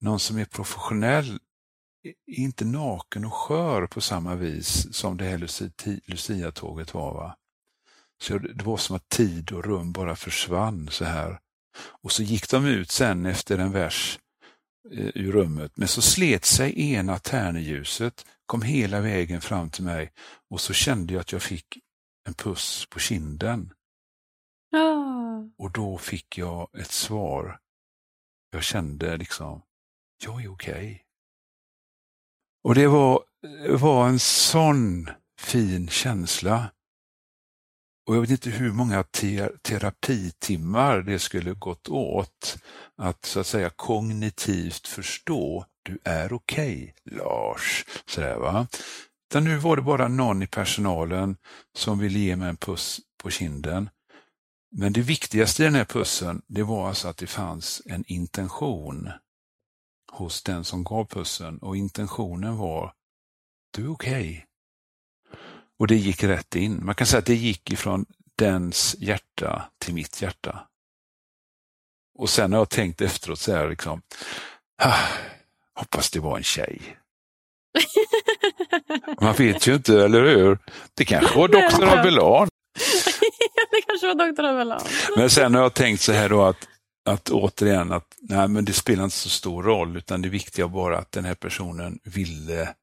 Någon som är professionell är inte naken och skör på samma vis som det här Lucia-tåget var. Va? Så det var som att tid och rum bara försvann så här. Och så gick de ut sen efter en vers ur rummet, men så slet sig ena tärneljuset, kom hela vägen fram till mig och så kände jag att jag fick en puss på kinden. Oh. Och då fick jag ett svar. Jag kände liksom, jag är okej. Okay. Och det var, var en sån fin känsla. Och jag vet inte hur många te terapitimmar det skulle gått åt att så att säga kognitivt förstå, du är okej okay, Lars. Sådär, va? Utan nu var det bara någon i personalen som ville ge mig en puss på kinden. Men det viktigaste i den här pussen, det var alltså att det fanns en intention hos den som gav pussen och intentionen var, du är okej. Okay. Och det gick rätt in. Man kan säga att det gick ifrån dens hjärta till mitt hjärta. Och sen har jag tänkt efteråt så här liksom, ah, hoppas det var en tjej. Man vet ju inte, eller hur? Det kanske var doktor Abelan. det kanske var doktor Abelan. Men sen har jag tänkt så här då att, att återigen, att nej, men det spelar inte så stor roll, utan det viktiga var bara att den här personen ville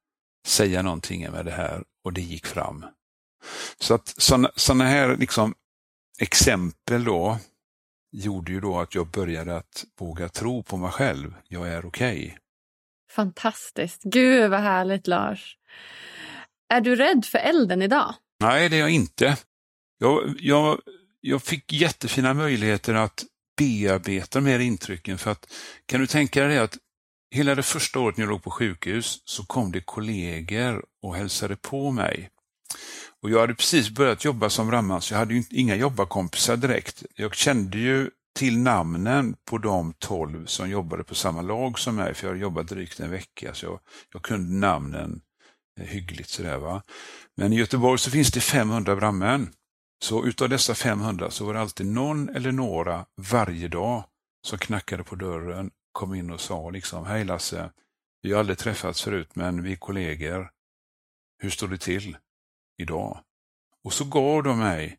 säga någonting med det här och det gick fram. Så att sådana här liksom exempel då gjorde ju då att jag började att våga tro på mig själv. Jag är okej. Okay. Fantastiskt. Gud vad härligt Lars. Är du rädd för elden idag? Nej, det är jag inte. Jag, jag, jag fick jättefina möjligheter att bearbeta de här intrycken för att kan du tänka dig att hela det första året när jag låg på sjukhus så kom det kollegor och hälsade på mig. Och jag hade precis börjat jobba som brandman så jag hade ju inga jobbarkompisar direkt. Jag kände ju till namnen på de tolv som jobbade på samma lag som mig, för jag hade jobbat drygt en vecka, så jag, jag kunde namnen eh, hyggligt. Sådär, va? Men i Göteborg så finns det 500 brandmän. Så utav dessa 500 så var det alltid någon eller några varje dag som knackade på dörren, kom in och sa liksom, hej Lasse, vi har aldrig träffats förut men vi är kollegor. Hur står det till idag? Och så gav de mig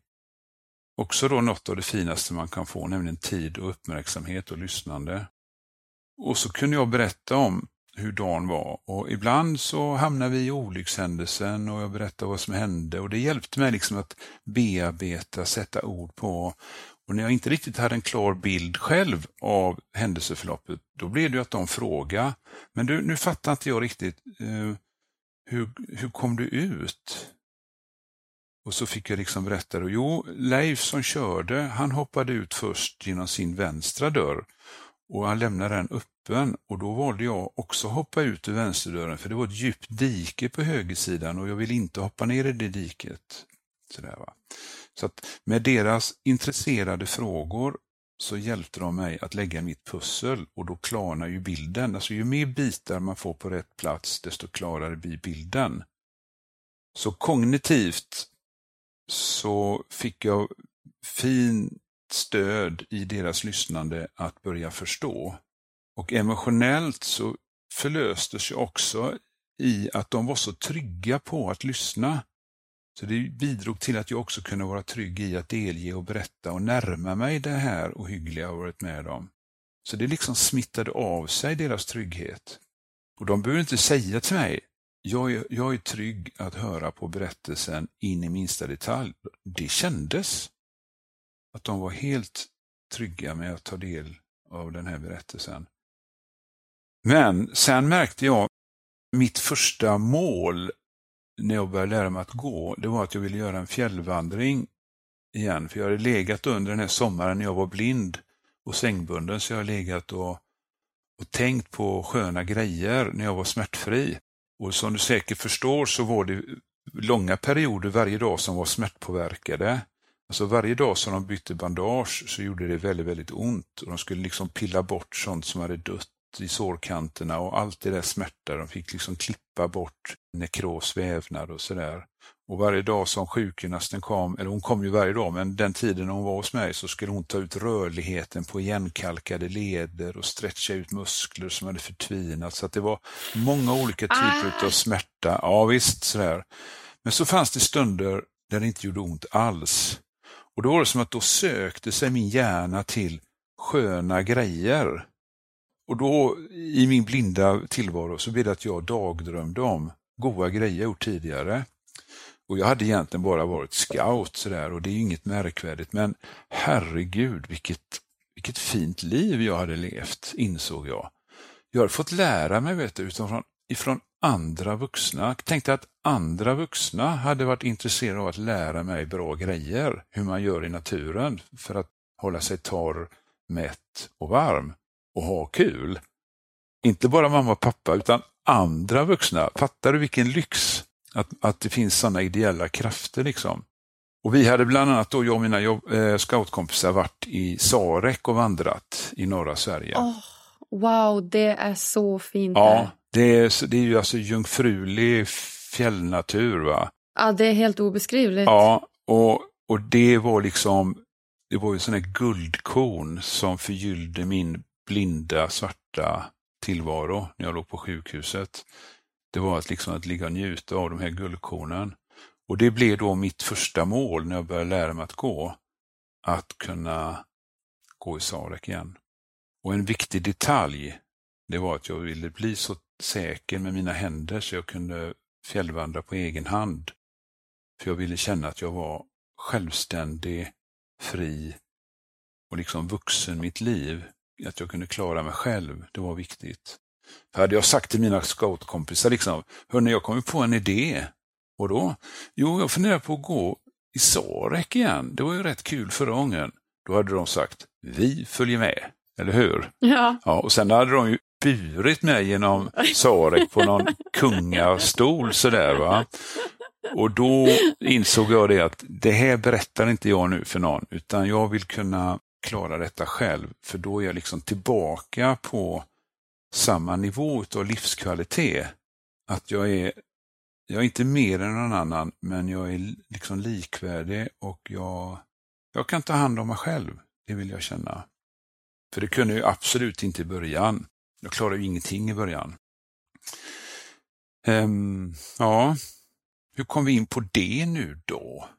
också då något av det finaste man kan få, nämligen tid och uppmärksamhet och lyssnande. Och så kunde jag berätta om hur dagen var och ibland så hamnade vi i olyckshändelsen och jag berättade vad som hände och det hjälpte mig liksom att bearbeta, sätta ord på. Och när jag inte riktigt hade en klar bild själv av händelseförloppet, då blev det att de frågade, men du, nu fattar inte jag riktigt, eh, hur, hur kom du ut? Och så fick jag liksom berätta, och jo, Leif som körde, han hoppade ut först genom sin vänstra dörr och han lämnade den öppen och då valde jag också hoppa ut ur vänsterdörren för det var ett djupt dike på högersidan och jag ville inte hoppa ner i det diket. Sådär, va? Så att med deras intresserade frågor så hjälpte de mig att lägga mitt pussel och då klarnar ju bilden. Alltså ju mer bitar man får på rätt plats desto klarare blir bilden. Så kognitivt så fick jag fint stöd i deras lyssnande att börja förstå. Och emotionellt så förlöstes jag också i att de var så trygga på att lyssna. Så det bidrog till att jag också kunde vara trygg i att delge och berätta och närma mig det här ohyggliga jag varit med om. Så det liksom smittade av sig deras trygghet. Och de behöver inte säga till mig, jag är, jag är trygg att höra på berättelsen in i minsta detalj. Det kändes. Att de var helt trygga med att ta del av den här berättelsen. Men sen märkte jag mitt första mål när jag började lära mig att gå, det var att jag ville göra en fjällvandring igen. För jag hade legat under den här sommaren när jag var blind och sängbunden, så jag har legat och, och tänkt på sköna grejer när jag var smärtfri. Och som du säkert förstår så var det långa perioder varje dag som var smärtpåverkade. Alltså varje dag som de bytte bandage så gjorde det väldigt, väldigt ont och de skulle liksom pilla bort sånt som hade dött i sårkanterna och allt det där smärta. De fick liksom klippa bort nekros, vävnad och sådär. Och varje dag som sjukgymnasten kom, eller hon kom ju varje dag, men den tiden hon var hos mig så skulle hon ta ut rörligheten på igenkalkade leder och stretcha ut muskler som hade förtvinat. Så att det var många olika typer ah. av smärta. Ja visst, sådär. Men så fanns det stunder där det inte gjorde ont alls. Och då var det som att då sökte sig min hjärna till sköna grejer. Och då i min blinda tillvaro så blev det att jag dagdrömde om goda grejer jag gjort tidigare. Och jag hade egentligen bara varit scout sådär och det är inget märkvärdigt men herregud vilket, vilket fint liv jag hade levt, insåg jag. Jag har fått lära mig vet du, utifrån, ifrån andra vuxna. Jag tänkte att andra vuxna hade varit intresserade av att lära mig bra grejer, hur man gör i naturen för att hålla sig torr, mätt och varm och ha kul. Inte bara mamma och pappa utan andra vuxna. Fattar du vilken lyx att, att det finns sådana ideella krafter liksom. Och vi hade bland annat då, jag och mina jobb, eh, scoutkompisar varit i Sarek och vandrat i norra Sverige. Oh, wow, det är så fint. Ja, det är, det är ju alltså jungfrulig fjällnatur. va? Ja, det är helt obeskrivligt. Ja, och, och det var liksom, det var ju sådana guldkorn som förgyllde min blinda svarta tillvaro när jag låg på sjukhuset. Det var att, liksom att ligga och njuta av de här guldkornen. Och det blev då mitt första mål när jag började lära mig att gå. Att kunna gå i Sarek igen. Och en viktig detalj, det var att jag ville bli så säker med mina händer så jag kunde fjällvandra på egen hand. För jag ville känna att jag var självständig, fri och liksom vuxen mitt liv. Att jag kunde klara mig själv, det var viktigt. För hade jag sagt till mina scoutkompisar, liksom, hörni, jag kommer på en idé. Och då? Jo, jag funderar på att gå i Sarek igen. Det var ju rätt kul förra gången. Då hade de sagt, vi följer med, eller hur? Ja. ja och sen hade de ju burit mig genom Sarek på någon kungastol sådär va. Och då insåg jag det att det här berättar inte jag nu för någon, utan jag vill kunna klara detta själv, för då är jag liksom tillbaka på samma nivå av livskvalitet. Att jag är, jag är inte mer än någon annan, men jag är liksom likvärdig och jag, jag kan ta hand om mig själv. Det vill jag känna. För det kunde jag absolut inte i början. Jag klarade ju ingenting i början. Um, ja, hur kom vi in på det nu då?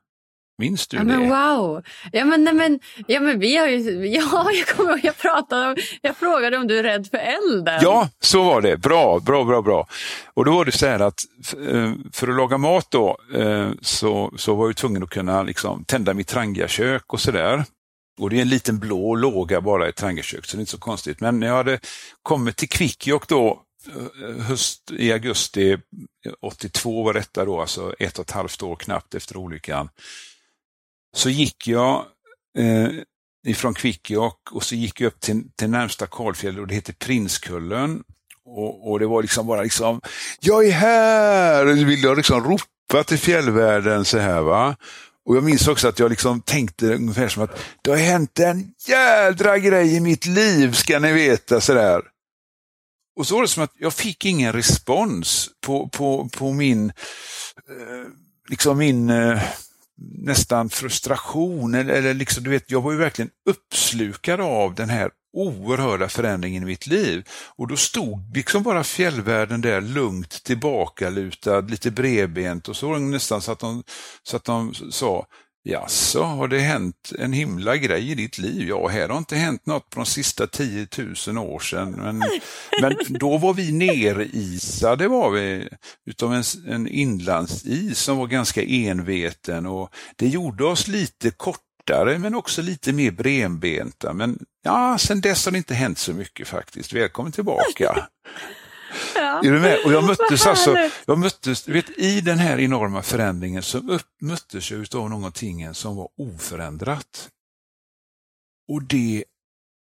Minns du ja, det? Men wow! Ja men, nej, men, ja, men vi har ju, ja, jag kommer ihåg, jag pratade, jag frågade om du är rädd för elden. Ja, så var det. Bra, bra, bra, bra. Och då var det så här att eh, för att laga mat då eh, så, så var jag tvungen att kunna liksom tända mitt trangiakök och sådär. Och det är en liten blå låga bara i trangiakök, så det är inte så konstigt. Men när jag hade kommit till Kvikkjokk då eh, höst, i augusti 82 var detta då, alltså ett och ett halvt år knappt efter olyckan så gick jag eh, ifrån Kvikkjokk och så gick jag upp till, till närmsta kalfjäll och det heter Prinskullen. Och, och, det var liksom bara liksom, jag är här! Och så ville jag liksom ropa till fjällvärlden så här va. Och jag minns också att jag liksom tänkte ungefär som att det har hänt en jädra grej i mitt liv ska ni veta sådär. Och så var det som att jag fick ingen respons på, på, på min, eh, liksom min eh, nästan frustration. Eller, eller liksom, du vet, jag var ju verkligen uppslukad av den här oerhörda förändringen i mitt liv. Och då stod liksom bara fjällvärlden där lugnt tillbakalutad, lite bredbent och så var det nästan så att de, så att de sa Jaså, har det hänt en himla grej i ditt liv? Ja, här har inte hänt något på de sista 10 000 år sedan. Men, men då var vi nerisade var vi, utav en, en inlandsis som var ganska enveten och det gjorde oss lite kortare men också lite mer brenbenta. Men ja, sen dess har det inte hänt så mycket faktiskt. Välkommen tillbaka. Ja. Är du med? Och jag möttes alltså, jag möttes, vet, i den här enorma förändringen så möttes jag av någonting som var oförändrat. Och det,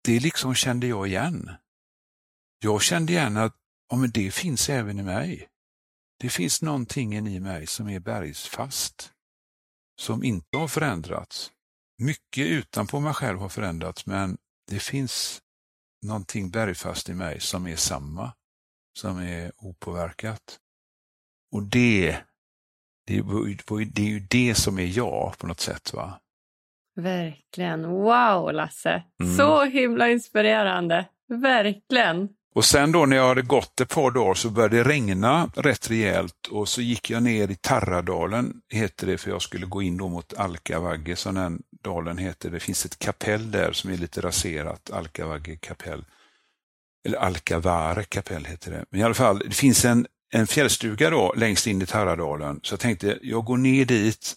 det liksom kände jag igen. Jag kände igen att ja, men det finns även i mig. Det finns någonting i mig som är bergsfast, som inte har förändrats. Mycket utanpå mig själv har förändrats, men det finns någonting bergfast i mig som är samma som är opåverkat. Och det, det, det är ju det som är jag på något sätt. va? Verkligen. Wow, Lasse. Mm. Så himla inspirerande. Verkligen. Och sen då när jag hade gått ett par dagar så började det regna rätt rejält och så gick jag ner i Tarradalen, heter det, för jag skulle gå in då mot Alkavagge, som den dalen heter. Det finns ett kapell där som är lite raserat, Alkavagge kapell eller Alcavare kapell heter det. Men i alla fall, det finns en, en fjällstuga då längst in i Tarradalen. Så jag tänkte, jag går ner dit,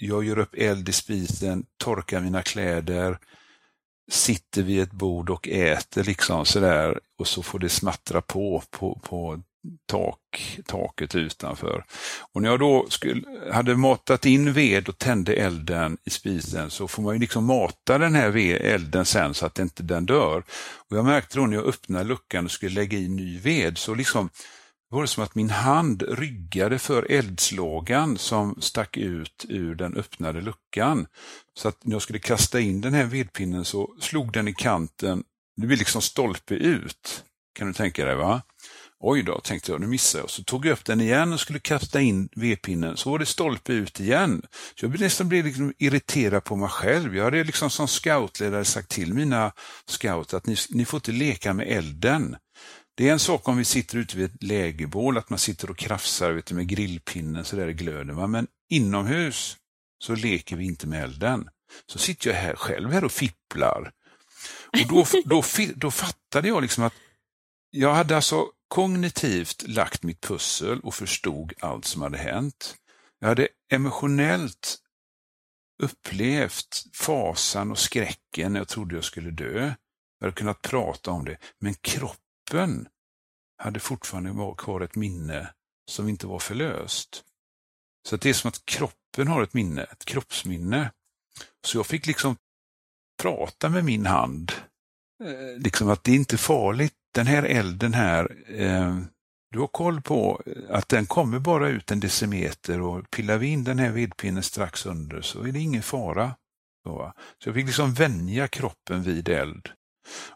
jag gör upp eld i spisen, torkar mina kläder, sitter vid ett bord och äter liksom sådär och så får det smattra på på, på tak, taket utanför. Och när jag då skulle, hade matat in ved och tände elden i spisen så får man ju liksom mata den här ved, elden sen så att inte den dör. Och Jag märkte då när jag öppnade luckan och skulle lägga i ny ved så liksom var det som att min hand ryggade för eldslågan som stack ut ur den öppnade luckan. Så att när jag skulle kasta in den här vedpinnen så slog den i kanten, det blir liksom stolpe ut. Kan du tänka dig va? Oj då, tänkte jag, nu missade jag. Så tog jag upp den igen och skulle kasta in vedpinnen, så var det stolpe ut igen. Så jag nästan blev liksom irriterad på mig själv. Jag hade liksom som scoutledare sagt till mina scouter att ni, ni får inte leka med elden. Det är en sak om vi sitter ute vid ett lägerbål, att man sitter och krafsar vet du, med grillpinnen så där i glöden. Men inomhus så leker vi inte med elden. Så sitter jag här själv här och fipplar. Och då, då, då fattade jag liksom att jag hade alltså kognitivt lagt mitt pussel och förstod allt som hade hänt. Jag hade emotionellt upplevt fasan och skräcken när jag trodde jag skulle dö. Jag hade kunnat prata om det, men kroppen hade fortfarande kvar ett minne som inte var förlöst. Så det är som att kroppen har ett minne, ett kroppsminne. Så jag fick liksom prata med min hand. Eh, liksom att det är inte farligt den här elden här, eh, du har koll på att den kommer bara ut en decimeter och pillar vi in den här vedpinnen strax under så är det ingen fara. Så, så jag fick liksom vänja kroppen vid eld.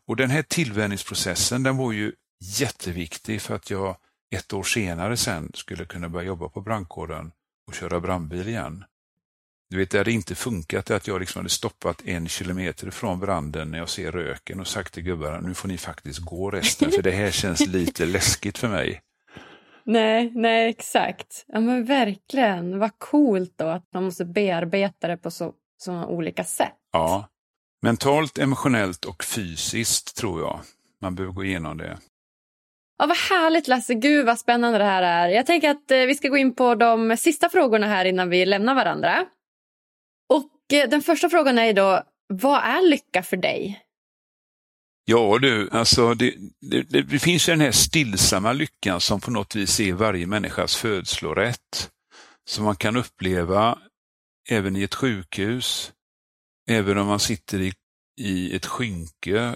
Och den här tillvänjningsprocessen den var ju jätteviktig för att jag ett år senare sen skulle kunna börja jobba på brandkåren och köra brandbil igen. Du vet, det hade inte funkat att jag liksom hade stoppat en kilometer ifrån branden när jag ser röken och sagt till gubbarna, nu får ni faktiskt gå resten, för det här känns lite läskigt för mig. Nej, nej exakt. Ja men verkligen, vad coolt då att man måste bearbeta det på så, så olika sätt. Ja, mentalt, emotionellt och fysiskt tror jag. Man behöver gå igenom det. Ja, vad härligt Lasse, gud vad spännande det här är. Jag tänker att eh, vi ska gå in på de sista frågorna här innan vi lämnar varandra. Eh, den första frågan är då, vad är lycka för dig? Ja du, alltså det, det, det, finns ju den här stillsamma lyckan som på något vis är varje människas födslorätt. Som man kan uppleva även i ett sjukhus, även om man sitter i, i ett skynke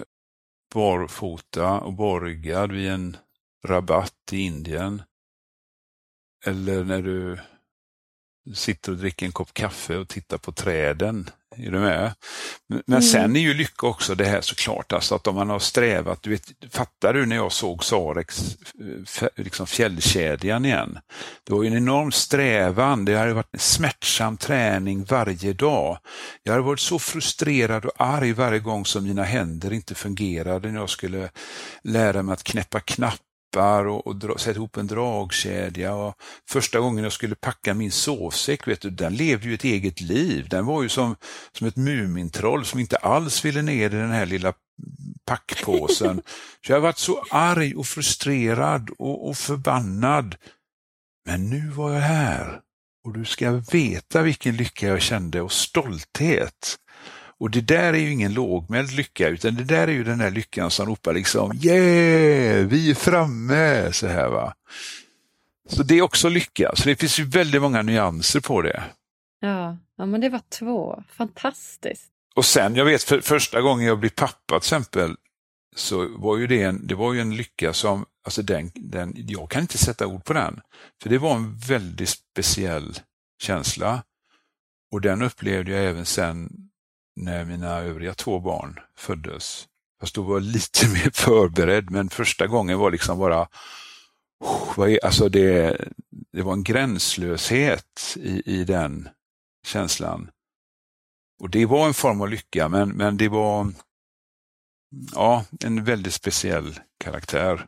barfota och barryggad vid en rabatt i Indien. Eller när du sitter och dricker en kopp kaffe och tittar på träden. Är du med? Men mm. sen är ju lycka också det här såklart, alltså att om man har strävat, du vet, fattar du när jag såg Sarex liksom fjällkedjan igen? Det var en enorm strävan, det hade varit en smärtsam träning varje dag. Jag hade varit så frustrerad och arg varje gång som mina händer inte fungerade när jag skulle lära mig att knäppa knapp knappar och, och dra, sätta ihop en dragkedja. Och första gången jag skulle packa min sovsäck, vet du, den levde ju ett eget liv. Den var ju som, som ett mumintroll som inte alls ville ner i den här lilla packpåsen. Så jag har varit så arg och frustrerad och, och förbannad. Men nu var jag här och du ska veta vilken lycka jag kände och stolthet. Och det där är ju ingen lågmäld lycka, utan det där är ju den där lyckan som ropar liksom yeah, vi är framme, så här va. Så det är också lycka, så det finns ju väldigt många nyanser på det. Ja, ja men det var två, fantastiskt. Och sen, jag vet för första gången jag blev pappa till exempel, så var ju det en, det var ju en lycka som, alltså den, den, jag kan inte sätta ord på den, för det var en väldigt speciell känsla. Och den upplevde jag även sen när mina övriga två barn föddes. Fast då var jag lite mer förberedd, men första gången var liksom bara Alltså det, det var en gränslöshet i, i den känslan. Och det var en form av lycka, men, men det var ja, en väldigt speciell karaktär.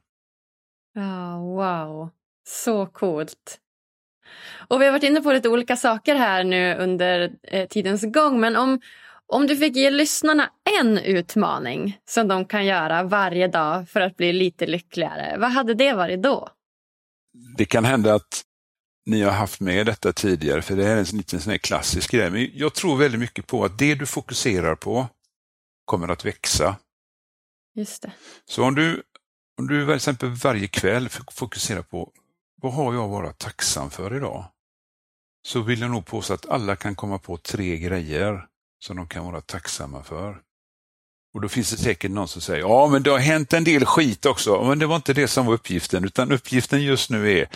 Ja, wow. Så coolt. Och vi har varit inne på lite olika saker här nu under eh, tidens gång, men om, om du fick ge lyssnarna en utmaning som de kan göra varje dag för att bli lite lyckligare, vad hade det varit då? Det kan hända att ni har haft med detta tidigare, för det här är en liten sån klassisk grej. Men jag tror väldigt mycket på att det du fokuserar på kommer att växa. Just det. Så om du, om du till exempel varje kväll fokuserar på vad har jag att vara tacksam för idag? Så vill jag nog påstå att alla kan komma på tre grejer som de kan vara tacksamma för. Och då finns det säkert någon som säger, ja men det har hänt en del skit också, men det var inte det som var uppgiften, utan uppgiften just nu är,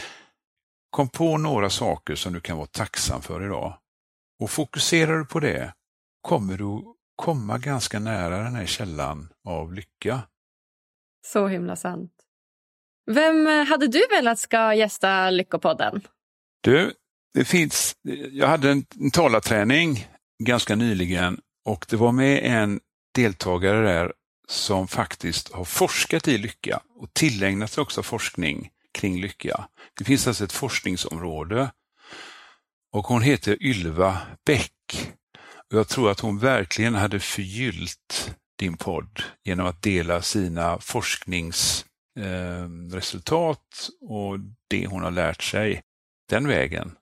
kom på några saker som du kan vara tacksam för idag. Och fokuserar du på det, kommer du komma ganska nära den här källan av lycka. Så himla sant. Vem hade du velat ska gästa Lyckopodden? Du, det finns, jag hade en, en talarträning ganska nyligen och det var med en deltagare där som faktiskt har forskat i lycka och tillägnat sig också forskning kring lycka. Det finns alltså ett forskningsområde och hon heter Ylva Bäck. Jag tror att hon verkligen hade förgyllt din podd genom att dela sina forskningsresultat eh, och det hon har lärt sig den vägen.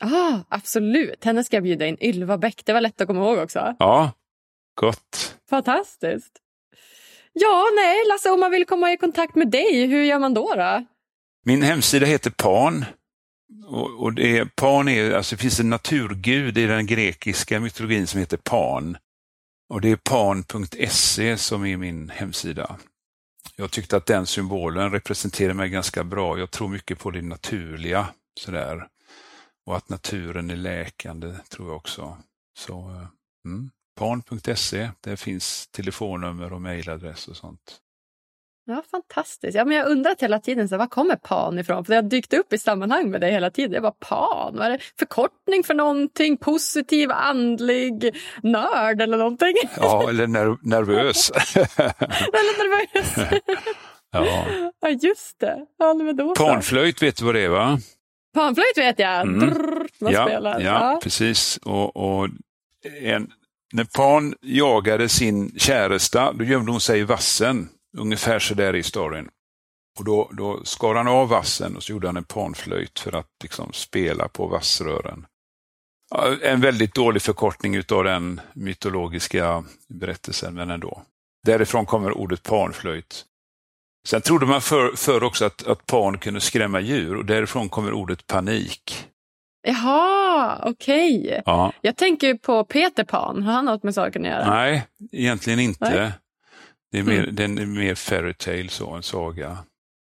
Ah, absolut, henne ska jag bjuda in. Ylva Bäck, det var lätt att komma ihåg också. Ja, gott. Fantastiskt. Ja, nej, Lasse, om man vill komma i kontakt med dig, hur gör man då? då? Min hemsida heter Pan. Och, och det, är, Pan är, alltså det finns en naturgud i den grekiska mytologin som heter Pan. Och det är pan.se som är min hemsida. Jag tyckte att den symbolen representerar mig ganska bra. Jag tror mycket på det naturliga. Sådär. Och att naturen är läkande tror jag också. Så eh, mm. Pan.se, där finns telefonnummer och mejladress och sånt. Ja, fantastiskt. Ja, men jag undrat hela tiden, så var kommer pan ifrån? För det har dykt upp i sammanhang med det hela tiden. Jag bara, pan, vad är det förkortning för någonting? Positiv, andlig, nörd eller någonting? Ja, eller ner nervös. eller nervös. ja. ja, just det. Ja, Panflöjt, vet du vad det är va? Panflöjt vet jag. Mm. Drrr, man ja, spelar. Ja, ja, precis. Och, och en, när Pan jagade sin käresta, då gömde hon sig i vassen. Ungefär så där i storyn. Och då, då skar han av vassen och så gjorde han en panflöjt för att liksom spela på vassrören. En väldigt dålig förkortning utav den mytologiska berättelsen, men ändå. Därifrån kommer ordet panflöjt. Sen trodde man förr för också att, att pan kunde skrämma djur och därifrån kommer ordet panik. Jaha, okej. Okay. Ja. Jag tänker på Peter Pan. Har han något med saken att göra? Nej, egentligen inte. Nej. Det är mer, mm. Den är mer fairytale, så, en saga.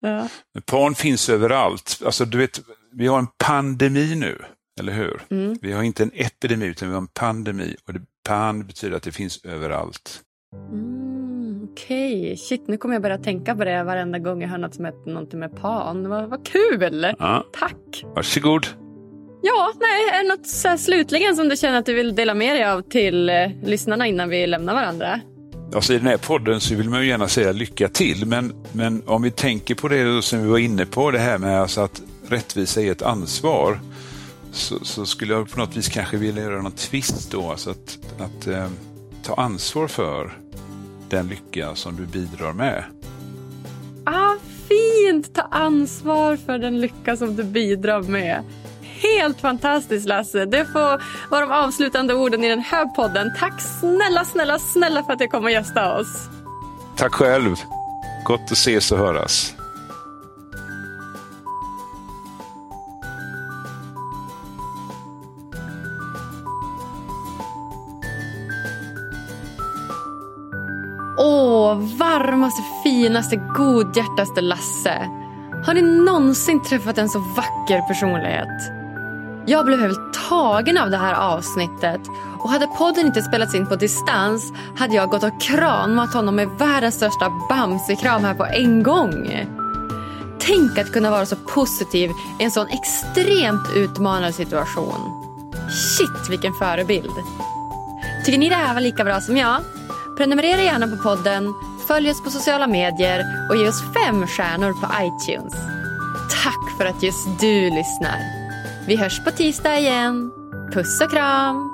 Ja. Men pan finns överallt. Alltså, du vet, vi har en pandemi nu. Eller hur? Mm. Vi har inte en epidemi utan vi har en pandemi och det, pan betyder att det finns överallt. Mm, Okej, okay. shit nu kommer jag börja tänka på det varenda gång jag hör något som heter någonting med pan. Vad, vad kul! Ja. Tack! Varsågod. Ja, nej, är det något så slutligen som du känner att du vill dela med dig av till eh, lyssnarna innan vi lämnar varandra? Alltså I den här podden så vill man ju gärna säga lycka till, men, men om vi tänker på det som vi var inne på, det här med alltså att rättvisa är ett ansvar, så, så, skulle jag på något vis kanske vilja göra någon twist då, alltså att, att eh, ta ansvar för den lycka som du bidrar med. Ah, fint! Ta ansvar för den lycka som du bidrar med. Helt fantastiskt Lasse. Det får vara de avslutande orden i den här podden. Tack snälla, snälla, snälla för att du kom och gästade oss. Tack själv. Gott att ses och höras. Åh, varmaste, finaste, godhjärtaste Lasse. Har ni någonsin träffat en så vacker personlighet? Jag blev helt tagen av det här avsnittet och hade podden inte spelats in på distans hade jag gått och kramat honom med världens största bamsekram här på en gång. Tänk att kunna vara så positiv i en sån extremt utmanande situation. Shit, vilken förebild. Tycker ni det här var lika bra som jag? Prenumerera gärna på podden, följ oss på sociala medier och ge oss fem stjärnor på iTunes. Tack för att just du lyssnar. Vi hörs på tisdag igen. Puss och kram!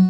thank you